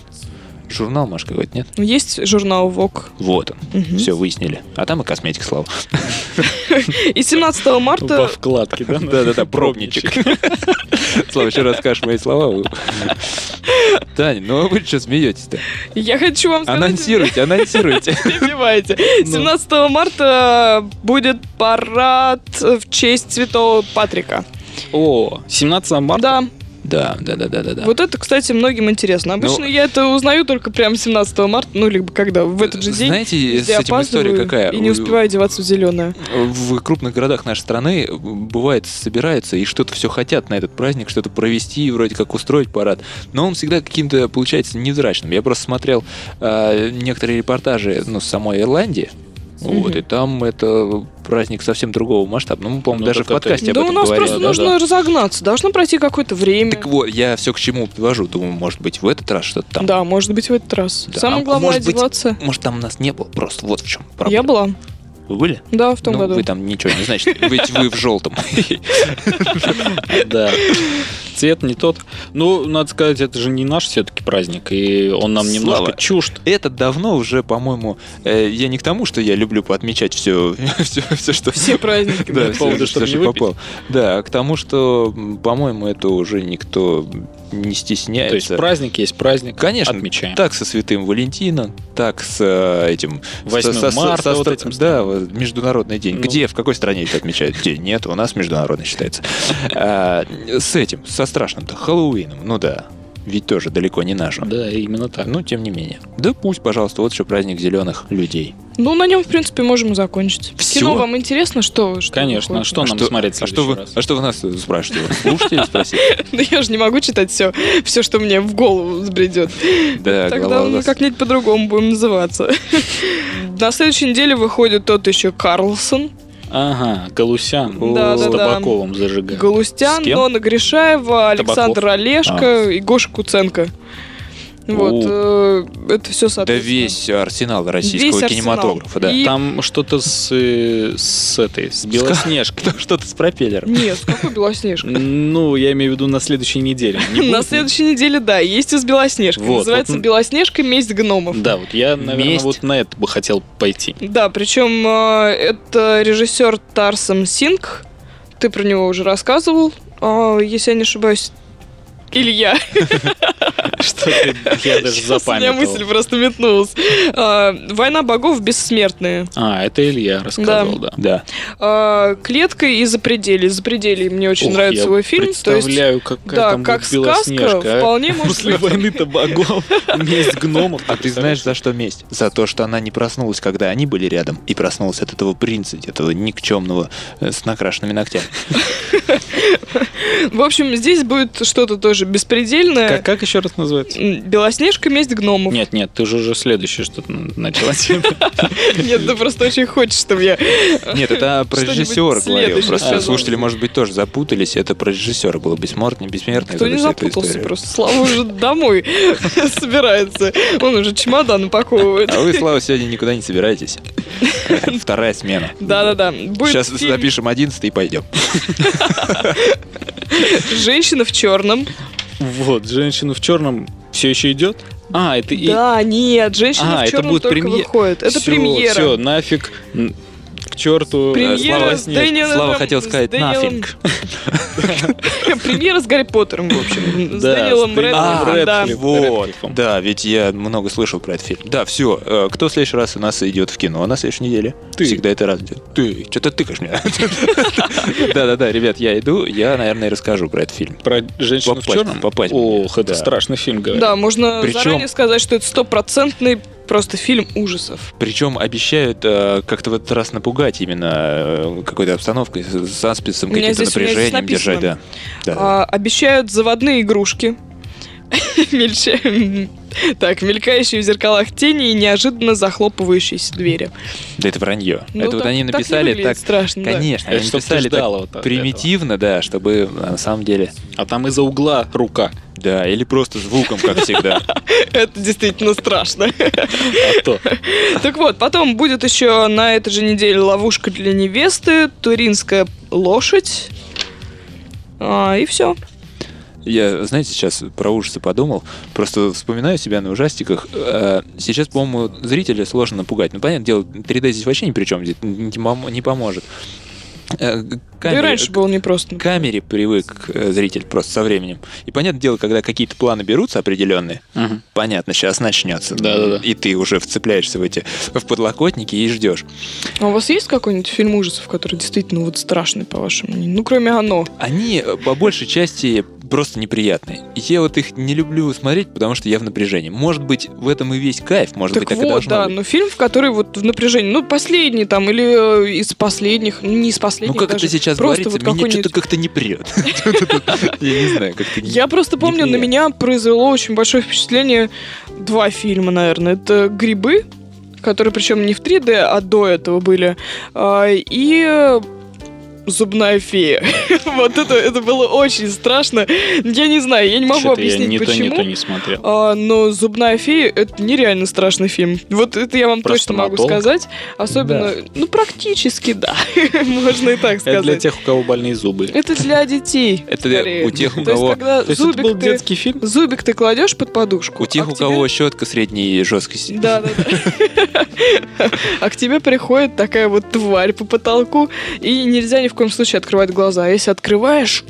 Журнал, может, какой-то, нет? Есть журнал Vogue. Вот он. Мгм. Все, выяснили. А там и косметик, слава. И 17 Во марта... вкладке, да? Да-да-да, пробничек. Слава, еще раз скажешь мои слова. Таня, ну а вы что смеетесь-то? Я хочу вам сказать... Анонсируйте, анонсируйте. Перебивайте. Ну. 17 марта будет парад в честь Святого Патрика. О, 17 марта? Да, Да, да, да, да, да, вот это, кстати, многим интересно. Обычно Ну- я это узнаю только прям 17 марта, ну, либо когда, в этот же день. Знаете, с этим история какая? И не успеваю одеваться в зеленое. В крупных городах нашей страны бывает собираются и что-то все хотят на этот праздник, что-то провести, вроде как устроить парад. Но он всегда каким-то получается невзрачным. Я просто смотрел э, некоторые репортажи ну, с самой Ирландии. Вот, Мгм. и там это праздник совсем другого масштаба. Ну, мы, по-моему, Ну, даже в это- подкасте об Да у этом нас говорили. просто Да, нужно да. разогнаться. Должно пройти какое-то время. Так вот, я все к чему подвожу. Думаю, может быть, в этот раз что-то там. Да, может быть, в этот раз. Да, Самое а главное может быть, одеваться. Может, там нас не было. Просто вот в чем проблема. Я была. Вы были? Да, в том ну, году. вы там ничего не значит. Ведь вы в желтом. Да. Цвет не тот. Ну, надо сказать, это же не наш все-таки праздник, и он нам немножко Слава. чужд. Это давно уже, по-моему, э, я не к тому, что я люблю поотмечать все, все, все что... Все праздники. Да, поводу, чтобы что не выпить. попало. Да, а к тому, что, по-моему, это уже никто не стесняется. То есть праздник есть праздник. Конечно, Отмечаем. так со Святым Валентином, так с э, этим... 8 со- марта со- вот со- этим Да, вот, Международный день. Ну. Где, в какой стране это отмечают? Где? Нет, у нас международный считается. А, С этим, со страшным-то, Хэллоуином, ну да. Ведь тоже далеко не наш. он. Да, именно так. Ну, тем не менее. Да пусть, пожалуйста, вот еще праздник зеленых людей. Ну, на нем, в принципе, можем и закончить. Всё? Кино вам интересно, что? что Конечно, выходит? что А нам что- смотреть А что, вы, раз? а что вы нас спрашиваете? Слушатели спросите? Да я же не могу читать все, все, что мне в голову взбредет. Да, Тогда мы как-нибудь по-другому будем называться. На следующей неделе выходит тот еще Карлсон, Ага, Галусян Да, с да, да. Табаковым зажигаем. Галустян, С кем? Нона Гришаева, Александр А. Олешко и Гоша Куценко. Вот, э, это все Да соответственно. весь арсенал российского Весь арсенал. кинематографа, да. И- Там что-то с, э, с этой, с Белоснежкой. Что-то с пропеллером. Нет, какой Белоснежка? Ну, я имею в виду на следующей неделе. Не На следующей неделе, да, есть из Белоснежки. Вот, Называется. Белоснежка месть гномов. Да, вот я, наверное, Месть. вот на это бы хотел пойти. Да, причем э, это режиссер Тарсом Синг. Ты про него уже рассказывал. А, если я не ошибаюсь, Илья. Что ты, я даже Сейчас у меня мысль запамятовал. просто метнулась. А, Война богов бессмертные. А, это Илья рассказывал, да. Да. А, Клетка и запредели. Запредели мне очень нравится его фильм. То есть, Представляю, какая там как сказка, а. вполне может После войны-то богов, месть гномов. А ты знаешь, за что месть? За то, что она не проснулась, когда они были рядом, и проснулась от этого принца, этого никчемного э, с накрашенными ногтями. В общем, здесь будет что-то тоже беспредельное. Как, как еще раз называется? Белоснежка месть гномов. Нет, нет, ты же уже следующее что-то начала. Нет, ты просто очень хочешь, чтобы я... Нет, это про режиссера говорил. Просто слушатели, может быть, тоже запутались. Это про режиссера было бессмертный, бессмертный. Кто не запутался, просто Слава уже домой собирается. Он уже чемодан упаковывает. А вы, Слава, сегодня никуда не собираетесь. Вторая смена. Да-да-да. Сейчас фильм запишем одиннадцатый и пойдем. «Женщина в черном». Вот, женщина в черном все еще идет? А, это и... Да, нет, «Женщина А, в это черном» будет только премьер- выходит. Это Всё, премьера. Все, нафиг. К черту. Премьера Слава- с Дэниелом... Слава хотел сказать «нафиг». Премьера с Гарри Поттером, в общем. С Да, Дэниелом Рэдклиффом, да. Ведь я много слышал про этот фильм. Да, все. Кто в следующий раз у нас идет в кино на следующей неделе? Ты. Всегда это раз идет. Ты. Что-то тыкаешь меня. Да-да-да, ребят, я иду, я, наверное, расскажу про этот фильм. Про женщину в черном? попасть. Ох, это Да. страшный фильм, говорят. Да, можно Причем- заранее сказать, что это стопроцентный просто фильм ужасов. Причем обещают э, как-то в этот раз напугать именно э, какой-то обстановкой, с саспенсом, каким-то напряжением держать, да. Да. А, обещают заводные игрушки. Мельча- Так, мелькающие в зеркалах тени и неожиданно захлопывающиеся двери. Да это вранье. Ну, это вот так- они так не написали выглядит так, страшно, да. конечно, Это они написали так вот этого. примитивно, да, чтобы на самом деле, А там из-за угла рука. Да, или просто звуком, как всегда. Это действительно страшно. А то. Так вот, потом будет еще на этой же неделе ловушка для невесты, туринская лошадь. А, и все. Я, знаете, сейчас про ужасы подумал. Просто вспоминаю себя на ужастиках. Э, Сейчас, по-моему, зрителя сложно напугать. Ну, понятное дело, 3D здесь вообще ни при чем, здесь не пом- не поможет. Э, Да и камере- раньше было непросто. к камере привык э, зритель просто со временем. И понятное дело, когда какие-то планы берутся определенные, Мгм. понятно, сейчас начнется. Да-да-да. И ты уже вцепляешься в эти в подлокотники и ждешь. А у вас есть какой-нибудь фильм ужасов, который действительно вот страшный, по вашему мнению? Ну, кроме «Оно». Они по большей части просто неприятные. И я вот их не люблю смотреть, потому что я в напряжении. Может быть, в этом и весь кайф, может так быть, так и вот, должно да, быть. но фильм, в который вот в напряжении, ну, последний там, или э, из последних, ну, не из Ну, последних как даже, это сейчас просто говорится, вот меня что-то как-то не прет. Я не знаю, как-то... Я просто помню, на меня произвело очень большое впечатление два фильма, наверное. Это «Грибы», которые причем не в 3D, а до этого были, а, и Зубная фея. вот это, это было очень страшно. Я не знаю, я не могу Что-то я объяснить, ни то, почему. ни то не смотрел. А, но «Зубная фея» — это нереально страшный фильм. Вот это я вам Про точно могу сказать. Особенно, ну, практически, да. Можно и так Это сказать. для тех, у кого больные зубы. Это для детей. Это для- у тех, у То есть, кого- когда То есть это был ты- детский фильм? Зубик ты кладешь под подушку. У тех, а у кого щетка средней жесткости. Да, да, да. А к тебе приходит такая вот тварь по потолку, и нельзя ни в коем случае открывать глаза. А если открываешь,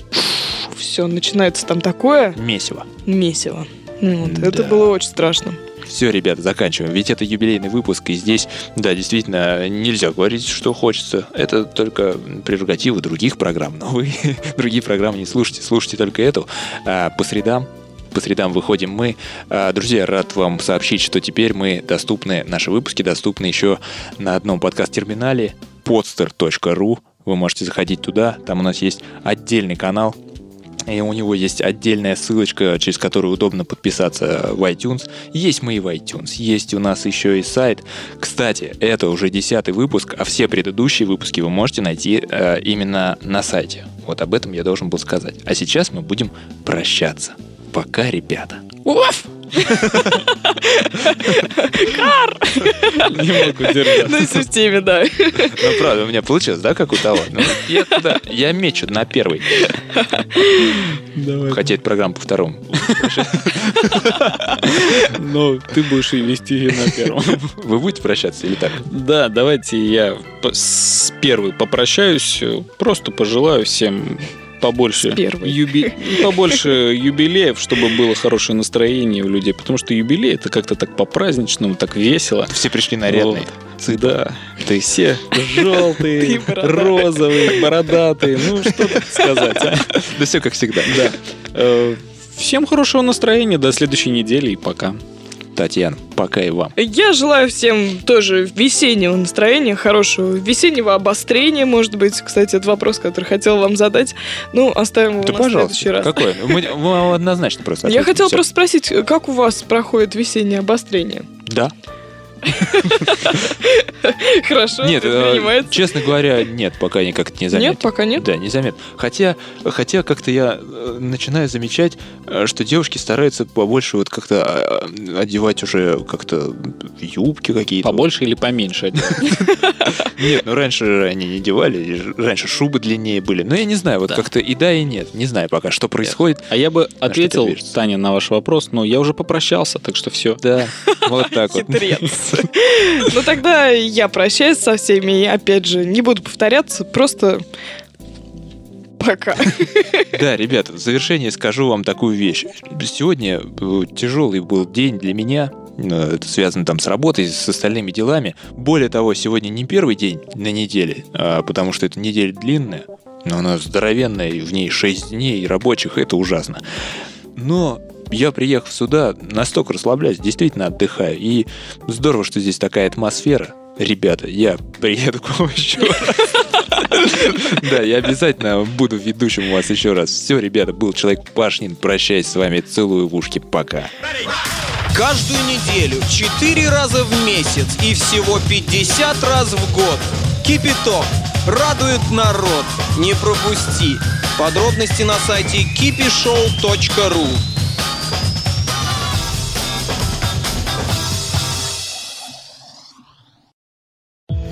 все, начинается там такое Месиво. месиво. Ну вот, Это Да. было очень страшно. Все, ребята, заканчиваем. Ведь это юбилейный выпуск, и здесь, да, действительно, нельзя говорить, что хочется. Это только прерогатива других программ. Но вы другие программы не слушайте, слушайте только эту. А по средам по средам выходим мы. А, Друзья, рад вам сообщить, что теперь мы доступны, наши выпуски доступны еще на одном подкаст-терминале podster.ru. Вы можете заходить туда, там у нас есть отдельный канал, и у него есть отдельная ссылочка, через которую удобно подписаться в iTunes. Есть мы и в iTunes, есть у нас еще и сайт. Кстати, это уже десятый выпуск, а все предыдущие выпуски вы можете найти э, именно на сайте. Вот об этом я должен был сказать. А сейчас мы будем прощаться. Пока, ребята. Уф! Не могу держаться. На системе, да. Ну, правда, у меня получилось, да, как у того? Ну, я, туда- я мечу на первый. Давай. Хотя это программа по второму. Но ты будешь и вести на первом. Вы будете прощаться или так? Да, давайте я с первой попрощаюсь. Просто пожелаю всем побольше, юби- побольше юбилеев, чтобы было хорошее настроение у людей. Потому что юбилей это как-то так по-праздничному, так весело. Все пришли нарядные. Вот. Да, ты все желтые, розовые, бородатые. Ну, что тут сказать, а? Да все как всегда. Да. Э, Всем хорошего настроения, до следующей недели и пока. Татьяна, пока и вам. Я желаю всем тоже весеннего настроения, хорошего весеннего обострения, может быть. Кстати, это вопрос, который хотел вам задать. Ну, оставим его Да, на пожалуйста. следующий раз. Какое? Мы, мы однозначно просто Я хотела Всё. просто спросить, как у вас проходит весеннее обострение? Да. Хорошо, Нет, это э, принимается. честно говоря, нет, пока никак не заметил. Нет, пока нет. Да, незаметно. Хотя, хотя как-то я э, начинаю замечать, э, что девушки стараются побольше вот как-то э, одевать уже как-то юбки какие-то. Побольше или поменьше? Нет, ну раньше они не одевали, раньше шубы длиннее были. Но я не знаю, вот как-то и да, и нет. Не знаю пока, что происходит. А я бы ответил? Таня, на ваш вопрос, но я уже попрощался, так что все. Да, вот так вот. Хитрец. Ну тогда я прощаюсь со всеми. И опять же, не буду повторяться, просто пока. Да, ребята, в завершение скажу вам такую вещь. Сегодня э, тяжелый был день для меня. Э, Это связано там с работой, с остальными делами. Более того, сегодня не первый день на неделе, а потому что эта неделя длинная, но она здоровенная, и в ней 6 дней рабочих, это ужасно. Но я, приехав сюда, настолько расслабляюсь, действительно отдыхаю. И здорово, что здесь такая атмосфера. Ребята, я приеду к вам еще. Да, я обязательно буду ведущим у вас еще раз. Все, ребята, был Человек Пашнин. Прощаюсь с вами. Целую в ушки. Пока. Каждую неделю, 4 раза в месяц и всего 50 раз в год. Кипяток. Радует народ. Не пропусти. Подробности на сайте kipishow.ru